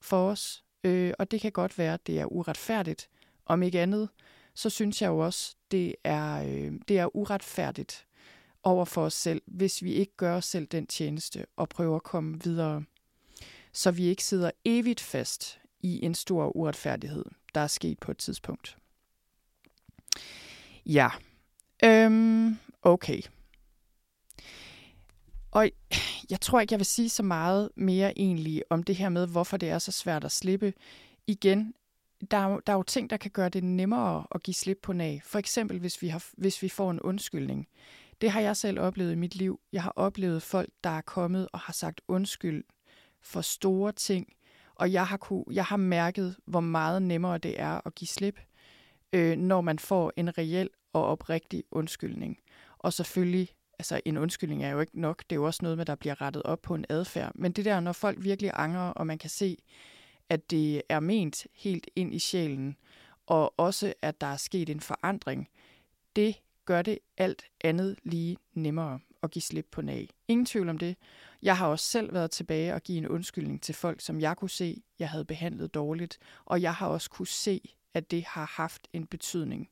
A: for os, øh, og det kan godt være, at det er uretfærdigt. Om ikke andet, så synes jeg jo også, det er, øh, det er uretfærdigt over for os selv, hvis vi ikke gør os selv den tjeneste og prøver at komme videre. Så vi ikke sidder evigt fast i en stor uretfærdighed, der er sket på et tidspunkt. Ja, øhm, okay. Og jeg tror ikke, jeg vil sige så meget mere egentlig om det her med, hvorfor det er så svært at slippe. Igen, der er, der er jo ting, der kan gøre det nemmere at give slip på nag. For eksempel, hvis vi, har, hvis vi får en undskyldning. Det har jeg selv oplevet i mit liv. Jeg har oplevet folk, der er kommet og har sagt undskyld for store ting, og jeg har, kunne, jeg har mærket, hvor meget nemmere det er at give slip, øh, når man får en reel og oprigtig undskyldning. Og selvfølgelig, altså en undskyldning er jo ikke nok, det er jo også noget med, der bliver rettet op på en adfærd. Men det der, når folk virkelig angrer, og man kan se, at det er ment helt ind i sjælen, og også at der er sket en forandring, det gør det alt andet lige nemmere at give slip på nag. Ingen tvivl om det. Jeg har også selv været tilbage og give en undskyldning til folk, som jeg kunne se, jeg havde behandlet dårligt, og jeg har også kunne se, at det har haft en betydning,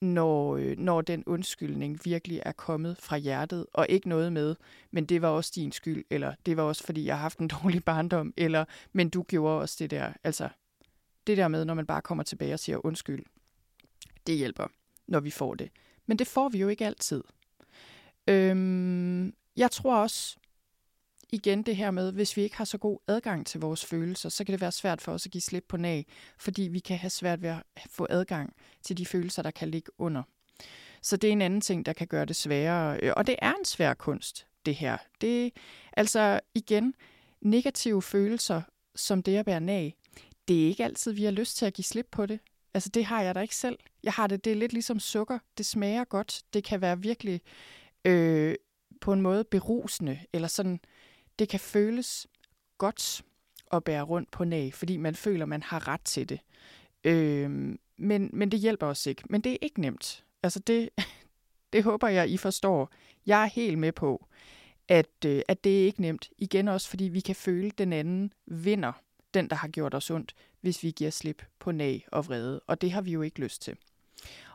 A: når, øh, når den undskyldning virkelig er kommet fra hjertet, og ikke noget med, men det var også din skyld, eller det var også fordi, jeg har haft en dårlig barndom, eller men du gjorde også det der. Altså, det der med, når man bare kommer tilbage og siger undskyld, det hjælper, når vi får det. Men det får vi jo ikke altid. Øhm, jeg tror også, igen det her med, hvis vi ikke har så god adgang til vores følelser, så kan det være svært for os at give slip på nag, fordi vi kan have svært ved at få adgang til de følelser, der kan ligge under. Så det er en anden ting, der kan gøre det sværere. Øh, og det er en svær kunst, det her. Det altså igen negative følelser, som det at være nag. Det er ikke altid, vi har lyst til at give slip på det. Altså det har jeg da ikke selv. Jeg har det, det er lidt ligesom sukker. Det smager godt. Det kan være virkelig øh, på en måde berusende, eller sådan, det kan føles godt at bære rundt på næ, fordi man føler, man har ret til det. Øh, men, men det hjælper os ikke. Men det er ikke nemt. Altså det, det håber jeg, I forstår. Jeg er helt med på, at, øh, at det er ikke nemt. Igen også, fordi vi kan føle, at den anden vinder den, der har gjort os ondt, hvis vi giver slip på nag og vrede. Og det har vi jo ikke lyst til.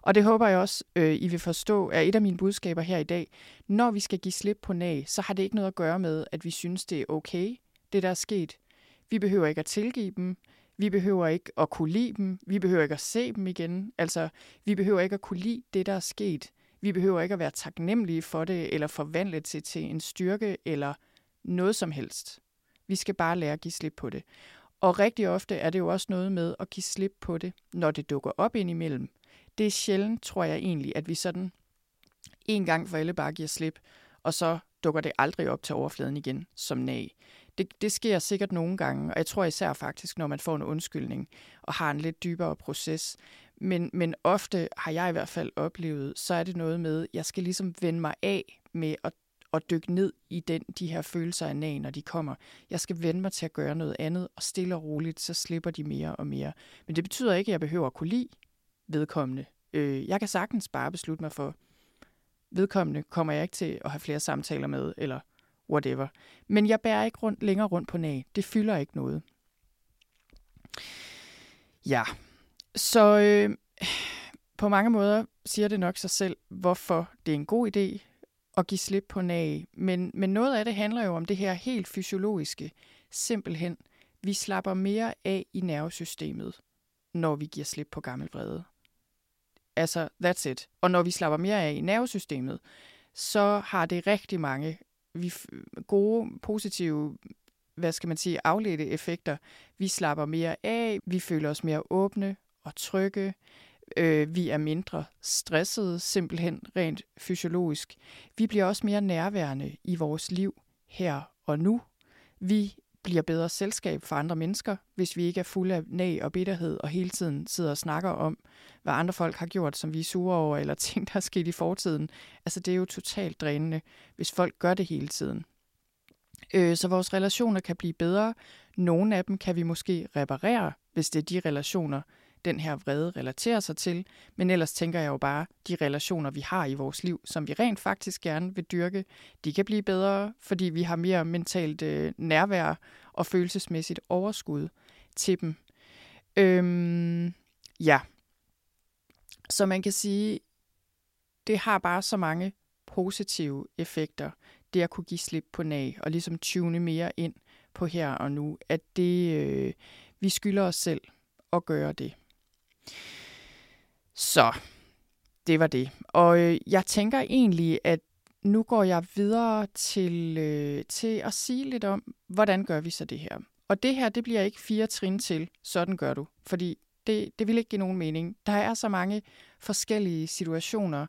A: Og det håber jeg også, øh, I vil forstå, er et af mine budskaber her i dag. Når vi skal give slip på nag, så har det ikke noget at gøre med, at vi synes, det er okay, det der er sket. Vi behøver ikke at tilgive dem. Vi behøver ikke at kunne lide dem. Vi behøver ikke at se dem igen. Altså, vi behøver ikke at kunne lide det, der er sket. Vi behøver ikke at være taknemmelige for det, eller forvandle det til en styrke, eller noget som helst. Vi skal bare lære at give slip på det. Og rigtig ofte er det jo også noget med at give slip på det, når det dukker op indimellem. Det er sjældent, tror jeg egentlig, at vi sådan en gang for alle bare giver slip, og så dukker det aldrig op til overfladen igen som nag. Det, det sker sikkert nogle gange, og jeg tror især faktisk, når man får en undskyldning og har en lidt dybere proces. Men, men ofte har jeg i hvert fald oplevet, så er det noget med, at jeg skal ligesom vende mig af med at, at dykke ned i den, de her følelser af nag, når de kommer. Jeg skal vende mig til at gøre noget andet, og stille og roligt, så slipper de mere og mere. Men det betyder ikke, at jeg behøver at kunne lide vedkommende. Øh, jeg kan sagtens bare beslutte mig for, vedkommende kommer jeg ikke til at have flere samtaler med, eller whatever. Men jeg bærer ikke rundt, længere rundt på nag. Det fylder ikke noget. Ja, så øh, på mange måder siger det nok sig selv, hvorfor det er en god idé at give slip på nag. Men, men noget af det handler jo om det her helt fysiologiske. Simpelthen, vi slapper mere af i nervesystemet, når vi giver slip på gammel vrede. Altså, that's it. Og når vi slapper mere af i nervesystemet, så har det rigtig mange vi gode, positive, hvad skal man sige, afledte effekter. Vi slapper mere af, vi føler os mere åbne og trygge, øh, vi er mindre stressede, simpelthen rent fysiologisk. Vi bliver også mere nærværende i vores liv her og nu. Vi bliver bedre selskab for andre mennesker, hvis vi ikke er fulde af nag og bitterhed og hele tiden sidder og snakker om, hvad andre folk har gjort, som vi er sure over, eller ting, der er sket i fortiden. Altså, det er jo totalt drænende, hvis folk gør det hele tiden. Øh, så vores relationer kan blive bedre. Nogle af dem kan vi måske reparere, hvis det er de relationer, den her vrede relaterer sig til. Men ellers tænker jeg jo bare, de relationer, vi har i vores liv, som vi rent faktisk gerne vil dyrke, de kan blive bedre, fordi vi har mere mentalt øh, nærvær og følelsesmæssigt overskud til dem. Øhm, ja. Så man kan sige, det har bare så mange positive effekter, det at kunne give slip på nag, og ligesom tune mere ind på her og nu, at det, øh, vi skylder os selv at gøre det. Så det var det. Og øh, jeg tænker egentlig, at nu går jeg videre til, øh, til at sige lidt om, hvordan gør vi så det her. Og det her, det bliver ikke fire trin til, sådan gør du. Fordi det, det vil ikke give nogen mening. Der er så mange forskellige situationer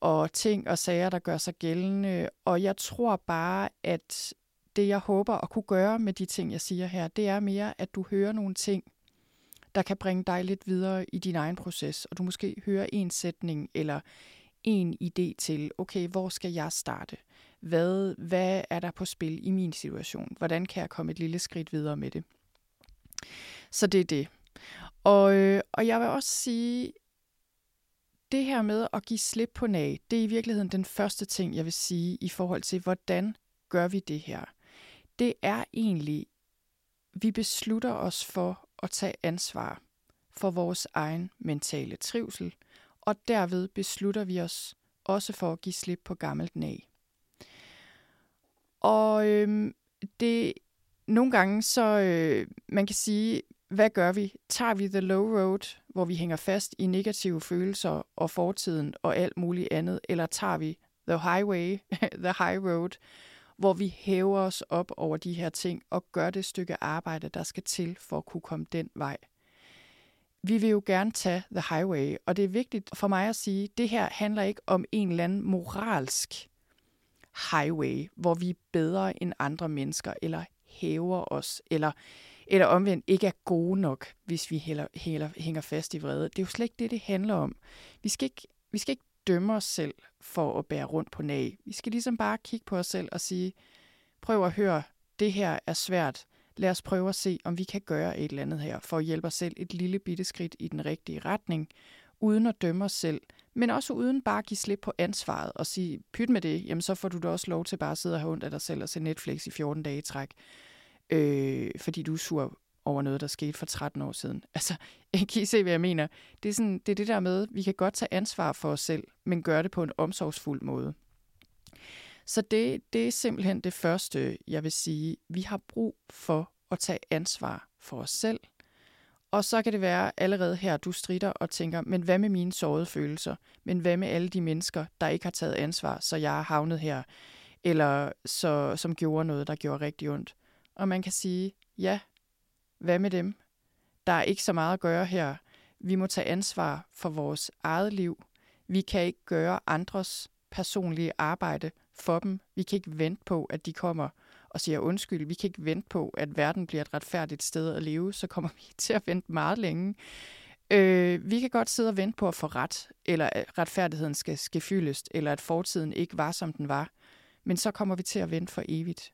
A: og ting og sager, der gør sig gældende. Og jeg tror bare, at det, jeg håber at kunne gøre med de ting, jeg siger her, det er mere, at du hører nogle ting, der kan bringe dig lidt videre i din egen proces, og du måske hører en sætning eller en idé til, okay, hvor skal jeg starte? Hvad, hvad er der på spil i min situation? Hvordan kan jeg komme et lille skridt videre med det? Så det er det. Og, øh, og jeg vil også sige, det her med at give slip på nag, det er i virkeligheden den første ting, jeg vil sige i forhold til, hvordan gør vi det her? Det er egentlig, vi beslutter os for at tage ansvar for vores egen mentale trivsel, og derved beslutter vi os også for at give slip på gammelt nag. Og øhm, det nogle gange så øh, man kan sige, hvad gør vi? Tager vi the low road, hvor vi hænger fast i negative følelser og fortiden og alt muligt andet, eller tager vi the highway, the high road, hvor vi hæver os op over de her ting og gør det stykke arbejde, der skal til for at kunne komme den vej. Vi vil jo gerne tage the highway, og det er vigtigt for mig at sige, at det her handler ikke om en eller anden moralsk highway, hvor vi er bedre end andre mennesker, eller hæver os, eller, eller omvendt ikke er gode nok, hvis vi heller, heller, hænger fast i vrede. Det er jo slet ikke det, det handler om. Vi skal ikke, vi skal ikke dømme os selv for at bære rundt på nag. Vi skal ligesom bare kigge på os selv og sige, prøv at høre, det her er svært. Lad os prøve at se, om vi kan gøre et eller andet her, for at hjælpe os selv et lille bitte skridt i den rigtige retning, uden at dømme os selv, men også uden bare at give slip på ansvaret og sige, pyt med det, jamen så får du da også lov til bare at sidde og have ondt af dig selv og se Netflix i 14 dage i træk, øh, fordi du er sur over noget, der skete for 13 år siden. Altså, kan I se, hvad jeg mener? Det er, sådan, det er det der med, vi kan godt tage ansvar for os selv, men gøre det på en omsorgsfuld måde. Så det, det er simpelthen det første, jeg vil sige. Vi har brug for at tage ansvar for os selv. Og så kan det være allerede her, du strider og tænker, men hvad med mine sårede følelser? Men hvad med alle de mennesker, der ikke har taget ansvar, så jeg er havnet her? Eller så, som gjorde noget, der gjorde rigtig ondt? Og man kan sige, ja, hvad med dem? Der er ikke så meget at gøre her. Vi må tage ansvar for vores eget liv. Vi kan ikke gøre andres personlige arbejde for dem. Vi kan ikke vente på, at de kommer og siger undskyld. Vi kan ikke vente på, at verden bliver et retfærdigt sted at leve. Så kommer vi til at vente meget længe. Øh, vi kan godt sidde og vente på at få ret, eller at retfærdigheden skal ske fyldest, eller at fortiden ikke var, som den var. Men så kommer vi til at vente for evigt.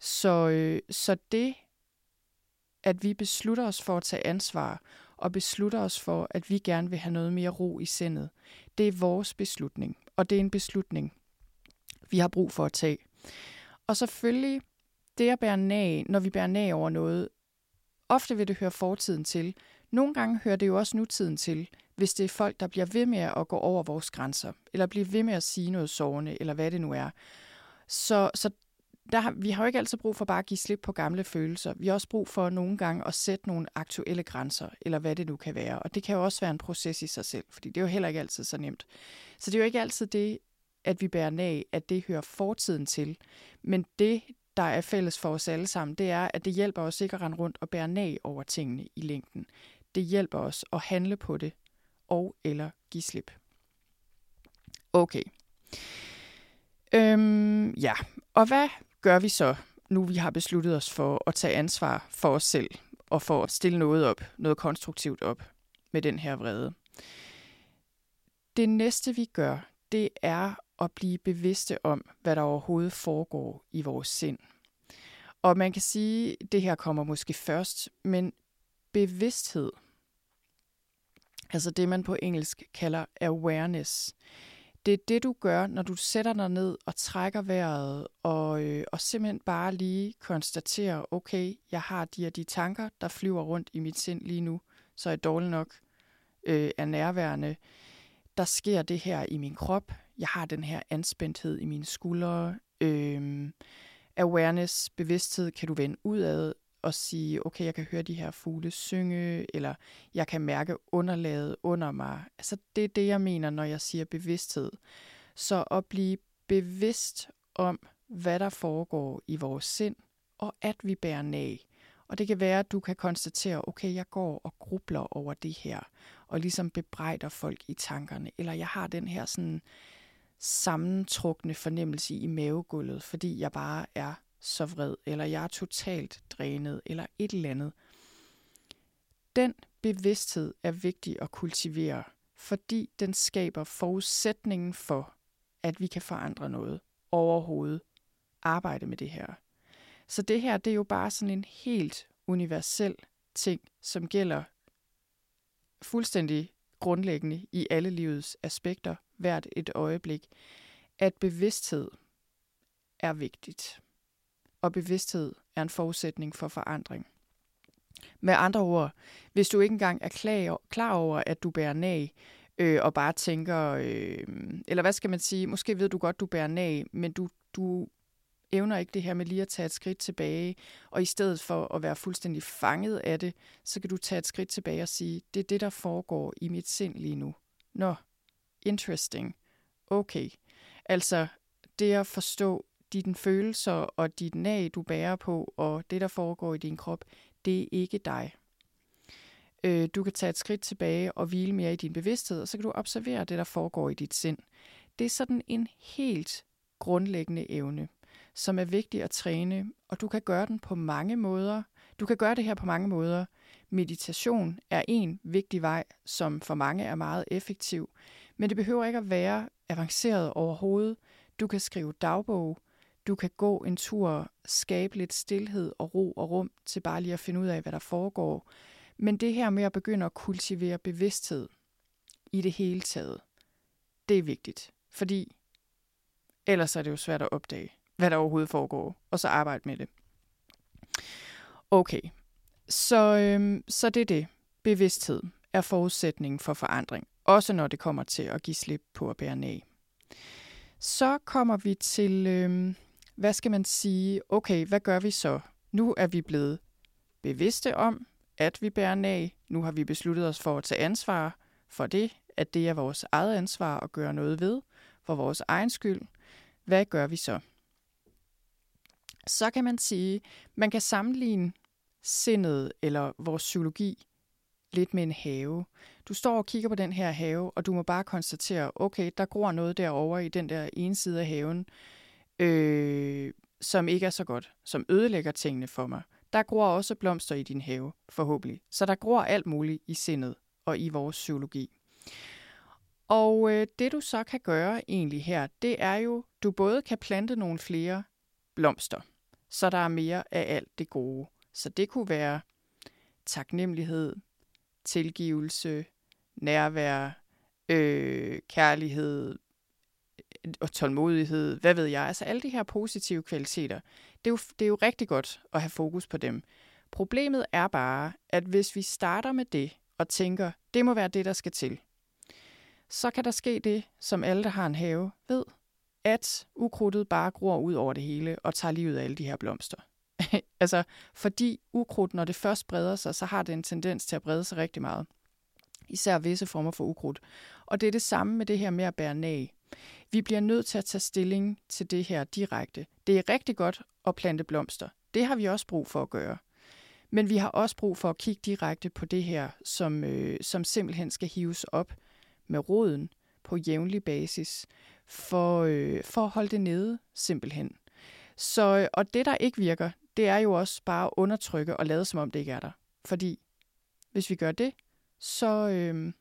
A: Så, øh, så det, at vi beslutter os for at tage ansvar, og beslutter os for, at vi gerne vil have noget mere ro i sindet, det er vores beslutning. Og det er en beslutning, vi har brug for at tage. Og selvfølgelig, det at bære nag, når vi bærer nag over noget, ofte vil det høre fortiden til. Nogle gange hører det jo også nutiden til, hvis det er folk, der bliver ved med at gå over vores grænser, eller bliver ved med at sige noget sårende, eller hvad det nu er. Så, så der har, vi har jo ikke altid brug for bare at give slip på gamle følelser. Vi har også brug for nogle gange at sætte nogle aktuelle grænser, eller hvad det nu kan være. Og det kan jo også være en proces i sig selv, fordi det er jo heller ikke altid så nemt. Så det er jo ikke altid det, at vi bærer af, at det hører fortiden til. Men det, der er fælles for os alle sammen, det er, at det hjælper os ikke at rende rundt og bære af over tingene i længden. Det hjælper os at handle på det, og eller give slip. Okay. Øhm, ja, og hvad gør vi så, nu vi har besluttet os for at tage ansvar for os selv, og for at stille noget op, noget konstruktivt op med den her vrede? Det næste vi gør, det er at blive bevidste om, hvad der overhovedet foregår i vores sind. Og man kan sige, at det her kommer måske først, men bevidsthed, altså det man på engelsk kalder awareness, det er det, du gør, når du sætter dig ned og trækker vejret, og, øh, og simpelthen bare lige konstaterer, okay, jeg har de og de tanker, der flyver rundt i mit sind lige nu, så er jeg dårlig nok øh, er nærværende. Der sker det her i min krop. Jeg har den her anspændthed i mine skuldre. Øh, awareness, bevidsthed, kan du vende ud at og sige, okay, jeg kan høre de her fugle synge, eller jeg kan mærke underlaget under mig. Altså det er det, jeg mener, når jeg siger bevidsthed. Så at blive bevidst om, hvad der foregår i vores sind, og at vi bærer nag. Og det kan være, at du kan konstatere, okay, jeg går og grubler over det her, og ligesom bebrejder folk i tankerne, eller jeg har den her sådan sammentrukne fornemmelse i mavegulvet, fordi jeg bare er så vred, eller jeg er totalt drænet, eller et eller andet. Den bevidsthed er vigtig at kultivere, fordi den skaber forudsætningen for, at vi kan forandre noget overhovedet. Arbejde med det her. Så det her, det er jo bare sådan en helt universel ting, som gælder fuldstændig grundlæggende i alle livets aspekter, hvert et øjeblik, at bevidsthed er vigtigt og bevidsthed er en forudsætning for forandring. Med andre ord, hvis du ikke engang er klar over, at du bærer nag, øh, og bare tænker, øh, eller hvad skal man sige, måske ved du godt, du bærer nag, men du, du evner ikke det her med lige at tage et skridt tilbage, og i stedet for at være fuldstændig fanget af det, så kan du tage et skridt tilbage og sige, det er det, der foregår i mit sind lige nu. Nå, interesting. Okay. Altså, det at forstå, dine følelser og dit nag, du bærer på, og det, der foregår i din krop, det er ikke dig. Øh, du kan tage et skridt tilbage og hvile mere i din bevidsthed, og så kan du observere det, der foregår i dit sind. Det er sådan en helt grundlæggende evne, som er vigtig at træne, og du kan gøre den på mange måder. Du kan gøre det her på mange måder. Meditation er en vigtig vej, som for mange er meget effektiv, men det behøver ikke at være avanceret overhovedet. Du kan skrive dagbog, du kan gå en tur, skabe lidt stillhed og ro og rum til bare lige at finde ud af, hvad der foregår. Men det her med at begynde at kultivere bevidsthed i det hele taget, det er vigtigt. Fordi ellers er det jo svært at opdage, hvad der overhovedet foregår, og så arbejde med det. Okay, Så, øhm, så det er det. Bevidsthed er forudsætningen for forandring, også når det kommer til at give slip på at bære næ. Så kommer vi til, øhm, hvad skal man sige, okay, hvad gør vi så? Nu er vi blevet bevidste om, at vi bærer næ. Nu har vi besluttet os for at tage ansvar for det, at det er vores eget ansvar at gøre noget ved, for vores egen skyld. Hvad gør vi så? Så kan man sige, man kan sammenligne sindet eller vores psykologi lidt med en have. Du står og kigger på den her have, og du må bare konstatere, okay, der gror noget derovre i den der ene side af haven, øh, som ikke er så godt, som ødelægger tingene for mig. Der gror også blomster i din have, forhåbentlig. Så der gror alt muligt i sindet og i vores psykologi. Og øh, det du så kan gøre egentlig her, det er jo, du både kan plante nogle flere blomster, så der er mere af alt det gode. Så det kunne være taknemmelighed, tilgivelse, nærvær, øh, kærlighed og tålmodighed, hvad ved jeg. Altså alle de her positive kvaliteter, det er, jo, det er jo rigtig godt at have fokus på dem. Problemet er bare, at hvis vi starter med det og tænker, det må være det, der skal til, så kan der ske det, som alle, der har en have, ved, at ukrudtet bare gror ud over det hele og tager livet af alle de her blomster. altså, fordi ukrudt, når det først breder sig, så har det en tendens til at brede sig rigtig meget. Især visse former for ukrudt. Og det er det samme med det her med at bære nag. Vi bliver nødt til at tage stilling til det her direkte. Det er rigtig godt at plante blomster. Det har vi også brug for at gøre. Men vi har også brug for at kigge direkte på det her, som, øh, som simpelthen skal hives op med roden på jævnlig basis, for, øh, for at holde det nede simpelthen. Så, øh, og det, der ikke virker, det er jo også bare at undertrykke og lade som om det ikke er der. Fordi hvis vi gør det, så, øh,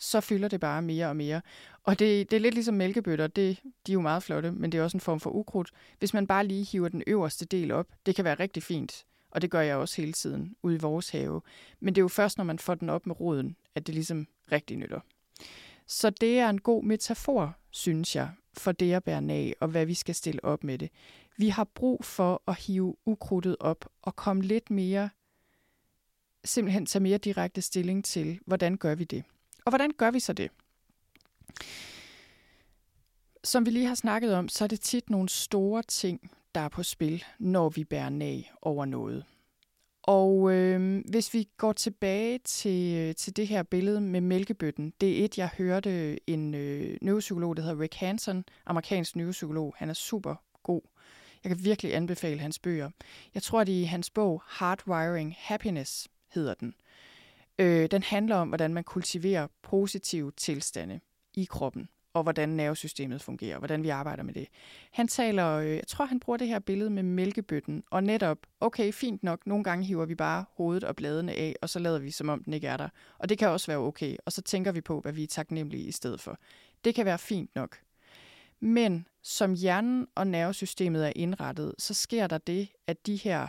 A: så fylder det bare mere og mere. Og det, det er lidt ligesom mælkebøtter, det, de er jo meget flotte, men det er også en form for ukrudt. Hvis man bare lige hiver den øverste del op, det kan være rigtig fint, og det gør jeg også hele tiden ude i vores have. Men det er jo først, når man får den op med roden, at det ligesom rigtig nytter. Så det er en god metafor, synes jeg, for det at bære af, og hvad vi skal stille op med det. Vi har brug for at hive ukrudtet op og komme lidt mere, simpelthen tage mere direkte stilling til, hvordan gør vi det? Og hvordan gør vi så det? Som vi lige har snakket om, så er det tit nogle store ting, der er på spil, når vi bærer nag over noget. Og øh, hvis vi går tilbage til, øh, til det her billede med mælkebøtten, det er et, jeg hørte en øh, neuropsykolog, der hedder Rick Hanson, amerikansk neuropsykolog. Han er super god. Jeg kan virkelig anbefale hans bøger. Jeg tror, det er i hans bog Hardwiring Happiness, hedder den. Øh, Øh, den handler om, hvordan man kultiverer positive tilstande i kroppen og hvordan nervesystemet fungerer, og hvordan vi arbejder med det. Han taler, øh, jeg tror han bruger det her billede med mælkebøtten, og netop, okay, fint nok, nogle gange hiver vi bare hovedet og bladene af, og så lader vi, som om den ikke er der. Og det kan også være okay, og så tænker vi på, hvad vi er taknemmelige i stedet for. Det kan være fint nok. Men som hjernen og nervesystemet er indrettet, så sker der det, at de her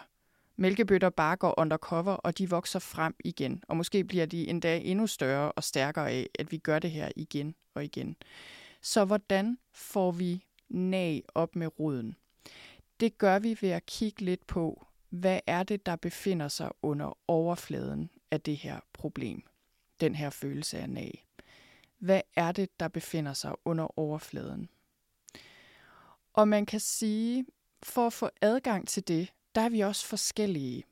A: mælkebøtter bare går undercover, og de vokser frem igen. Og måske bliver de endda endnu større og stærkere af, at vi gør det her igen og igen. Så hvordan får vi nag op med roden? Det gør vi ved at kigge lidt på, hvad er det, der befinder sig under overfladen af det her problem, den her følelse af nag. Hvad er det, der befinder sig under overfladen? Og man kan sige, for at få adgang til det, der er vi også forskellige.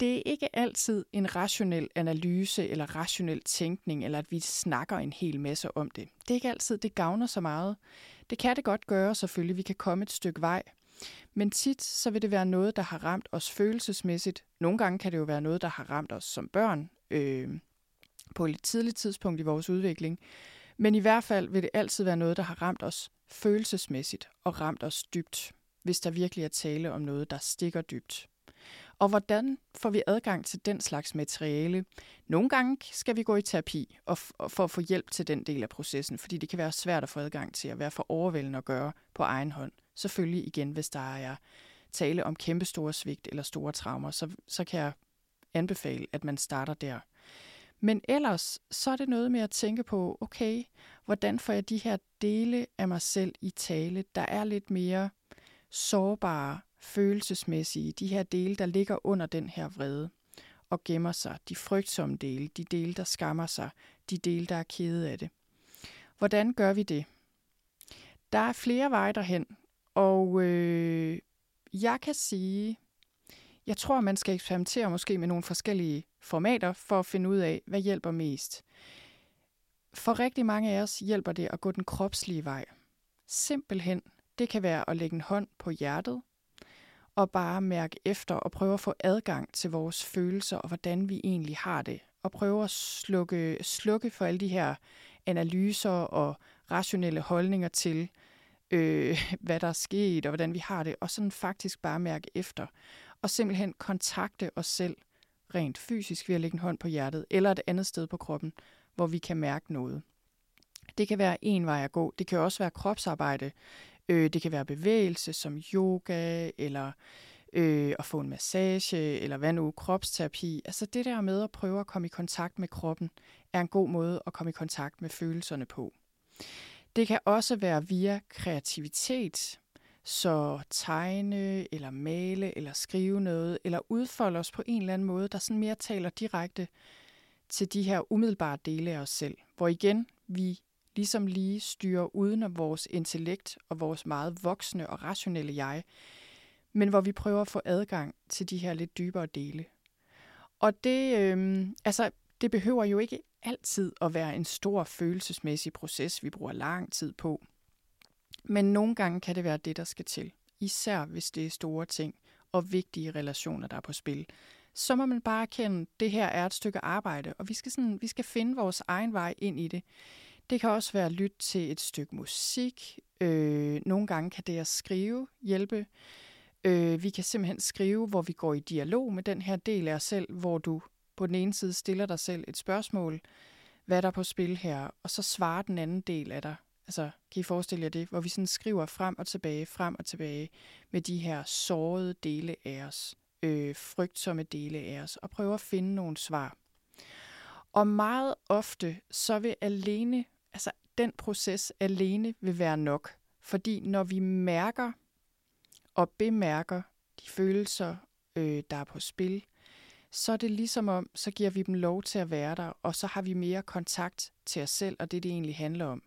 A: Det er ikke altid en rationel analyse eller rationel tænkning, eller at vi snakker en hel masse om det. Det er ikke altid, det gavner så meget. Det kan det godt gøre selvfølgelig, vi kan komme et stykke vej. Men tit så vil det være noget, der har ramt os følelsesmæssigt. Nogle gange kan det jo være noget, der har ramt os som børn øh, på et tidligt tidspunkt i vores udvikling. Men i hvert fald vil det altid være noget, der har ramt os følelsesmæssigt og ramt os dybt hvis der virkelig er tale om noget, der stikker dybt. Og hvordan får vi adgang til den slags materiale? Nogle gange skal vi gå i terapi og for at få hjælp til den del af processen, fordi det kan være svært at få adgang til at være for overvældende at gøre på egen hånd. Selvfølgelig igen, hvis der er tale om kæmpe store svigt eller store traumer, så, så kan jeg anbefale, at man starter der. Men ellers, så er det noget med at tænke på, okay, hvordan får jeg de her dele af mig selv i tale, der er lidt mere sårbare, følelsesmæssige, de her dele, der ligger under den her vrede. og gemmer sig, de frygtsomme dele, de dele, der skammer sig, de dele, der er kede af det. Hvordan gør vi det? Der er flere veje derhen, og øh, jeg kan sige, jeg tror, man skal eksperimentere måske med nogle forskellige formater for at finde ud af, hvad hjælper mest. For rigtig mange af os hjælper det at gå den kropslige vej. Simpelthen, det kan være at lægge en hånd på hjertet og bare mærke efter og prøve at få adgang til vores følelser og hvordan vi egentlig har det. Og prøve at slukke, slukke for alle de her analyser og rationelle holdninger til, øh, hvad der er sket og hvordan vi har det, og sådan faktisk bare mærke efter. Og simpelthen kontakte os selv rent fysisk ved at lægge en hånd på hjertet eller et andet sted på kroppen, hvor vi kan mærke noget. Det kan være en vej at gå. Det kan også være kropsarbejde. Øh, det kan være bevægelse som yoga, eller øh, at få en massage, eller hvad nu, kropsterapi. Altså det der med at prøve at komme i kontakt med kroppen, er en god måde at komme i kontakt med følelserne på. Det kan også være via kreativitet, så tegne, eller male, eller skrive noget, eller udfolde os på en eller anden måde, der sådan mere taler direkte til de her umiddelbare dele af os selv, hvor igen vi ligesom lige styrer uden om vores intellekt og vores meget voksne og rationelle jeg, men hvor vi prøver at få adgang til de her lidt dybere dele. Og det, øh, altså, det behøver jo ikke altid at være en stor følelsesmæssig proces, vi bruger lang tid på. Men nogle gange kan det være det, der skal til. Især hvis det er store ting og vigtige relationer, der er på spil. Så må man bare erkende, at det her er et stykke arbejde, og vi skal, sådan, vi skal finde vores egen vej ind i det. Det kan også være at lytte til et stykke musik. Øh, nogle gange kan det at skrive hjælpe. Øh, vi kan simpelthen skrive, hvor vi går i dialog med den her del af os selv, hvor du på den ene side stiller dig selv et spørgsmål, hvad er der på spil her, og så svarer den anden del af dig. Altså, kan I forestille jer det, hvor vi sådan skriver frem og tilbage, frem og tilbage med de her sårede dele af os, øh, frygtsomme dele af os, og prøver at finde nogle svar. Og meget ofte, så vil alene, altså den proces alene vil være nok. Fordi når vi mærker og bemærker de følelser, øh, der er på spil, så er det ligesom om, så giver vi dem lov til at være der, og så har vi mere kontakt til os selv, og det det egentlig handler om.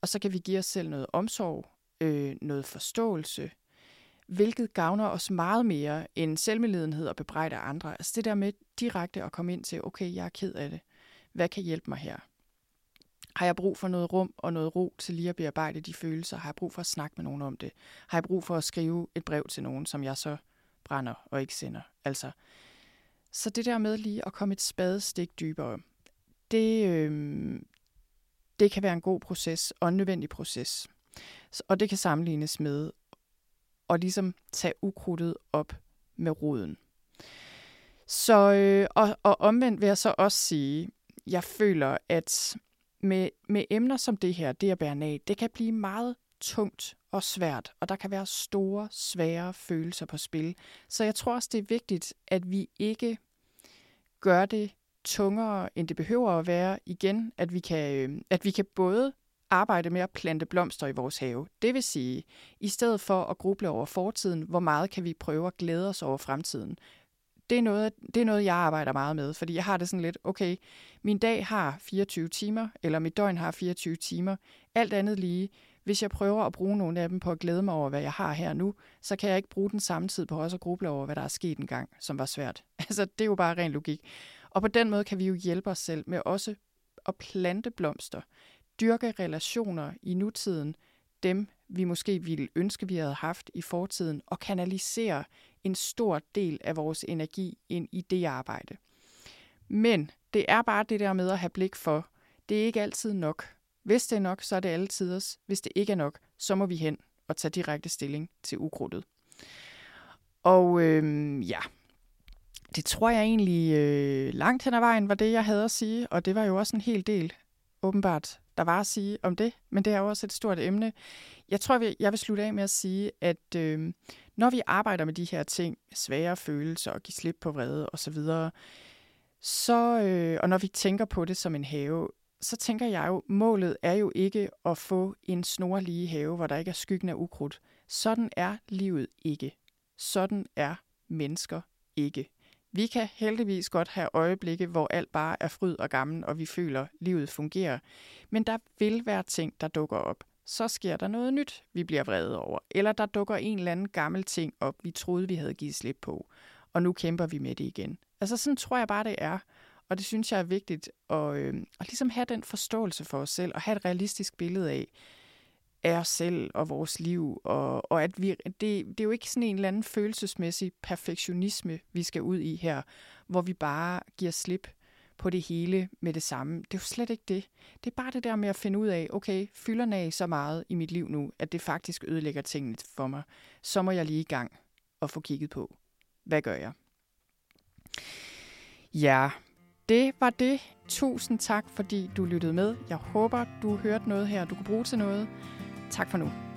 A: Og så kan vi give os selv noget omsorg, øh, noget forståelse, hvilket gavner os meget mere end selvmedledenhed og bebrejde andre. Altså det der med direkte at komme ind til, okay, jeg er ked af det. Hvad kan hjælpe mig her? Har jeg brug for noget rum og noget ro til lige at bearbejde de følelser? Har jeg brug for at snakke med nogen om det? Har jeg brug for at skrive et brev til nogen, som jeg så brænder og ikke sender? Altså, så det der med lige at komme et spadestik dybere, det, øh, det kan være en god proces og en nødvendig proces. Og det kan sammenlignes med at ligesom tage ukrudtet op med roden. Så, øh, og, og omvendt vil jeg så også sige, jeg føler, at med, med emner som det her, det at bære af, det kan blive meget tungt og svært, og der kan være store, svære følelser på spil. Så jeg tror også, det er vigtigt, at vi ikke gør det tungere, end det behøver at være. Igen, at vi kan, øhm, at vi kan både arbejde med at plante blomster i vores have. Det vil sige, i stedet for at gruble over fortiden, hvor meget kan vi prøve at glæde os over fremtiden. Det er, noget, det er noget, jeg arbejder meget med, fordi jeg har det sådan lidt, okay, min dag har 24 timer, eller mit døgn har 24 timer. Alt andet lige, hvis jeg prøver at bruge nogle af dem på at glæde mig over, hvad jeg har her nu, så kan jeg ikke bruge den samme tid på også at gruble over, hvad der er sket engang, som var svært. Altså, det er jo bare ren logik. Og på den måde kan vi jo hjælpe os selv med også at plante blomster, dyrke relationer i nutiden, dem vi måske ville ønske, vi havde haft i fortiden, og kanalisere en stor del af vores energi ind i det arbejde. Men det er bare det der med at have blik for, det er ikke altid nok. Hvis det er nok, så er det altid os. Hvis det ikke er nok, så må vi hen og tage direkte stilling til ukrudtet. Og øhm, ja, det tror jeg egentlig øh, langt hen ad vejen var det, jeg havde at sige, og det var jo også en hel del, åbenbart, der var at sige om det, men det er jo også et stort emne. Jeg tror, jeg vil slutte af med at sige, at øh, når vi arbejder med de her ting, svære følelser og give slip på vrede osv., så, så øh, og når vi tænker på det som en have, så tænker jeg jo, målet er jo ikke at få en snorlige have, hvor der ikke er skyggen af ukrudt. Sådan er livet ikke. Sådan er mennesker ikke. Vi kan heldigvis godt have øjeblikke, hvor alt bare er fryd og gammel, og vi føler, at livet fungerer. Men der vil være ting, der dukker op. Så sker der noget nyt, vi bliver vrede over. Eller der dukker en eller anden gammel ting op, vi troede, vi havde givet slip på. Og nu kæmper vi med det igen. Altså sådan tror jeg bare, det er. Og det synes jeg er vigtigt at, øh, at ligesom have den forståelse for os selv, og have et realistisk billede af, af os selv og vores liv, og, og at vi, det, det er jo ikke sådan en eller anden følelsesmæssig perfektionisme, vi skal ud i her, hvor vi bare giver slip på det hele med det samme. Det er jo slet ikke det. Det er bare det der med at finde ud af, okay, fylder af så meget i mit liv nu, at det faktisk ødelægger tingene for mig. Så må jeg lige i gang og få kigget på, hvad gør jeg? Ja, det var det. Tusind tak, fordi du lyttede med. Jeg håber, du hørte noget her, du kunne bruge til noget. Tak for nu.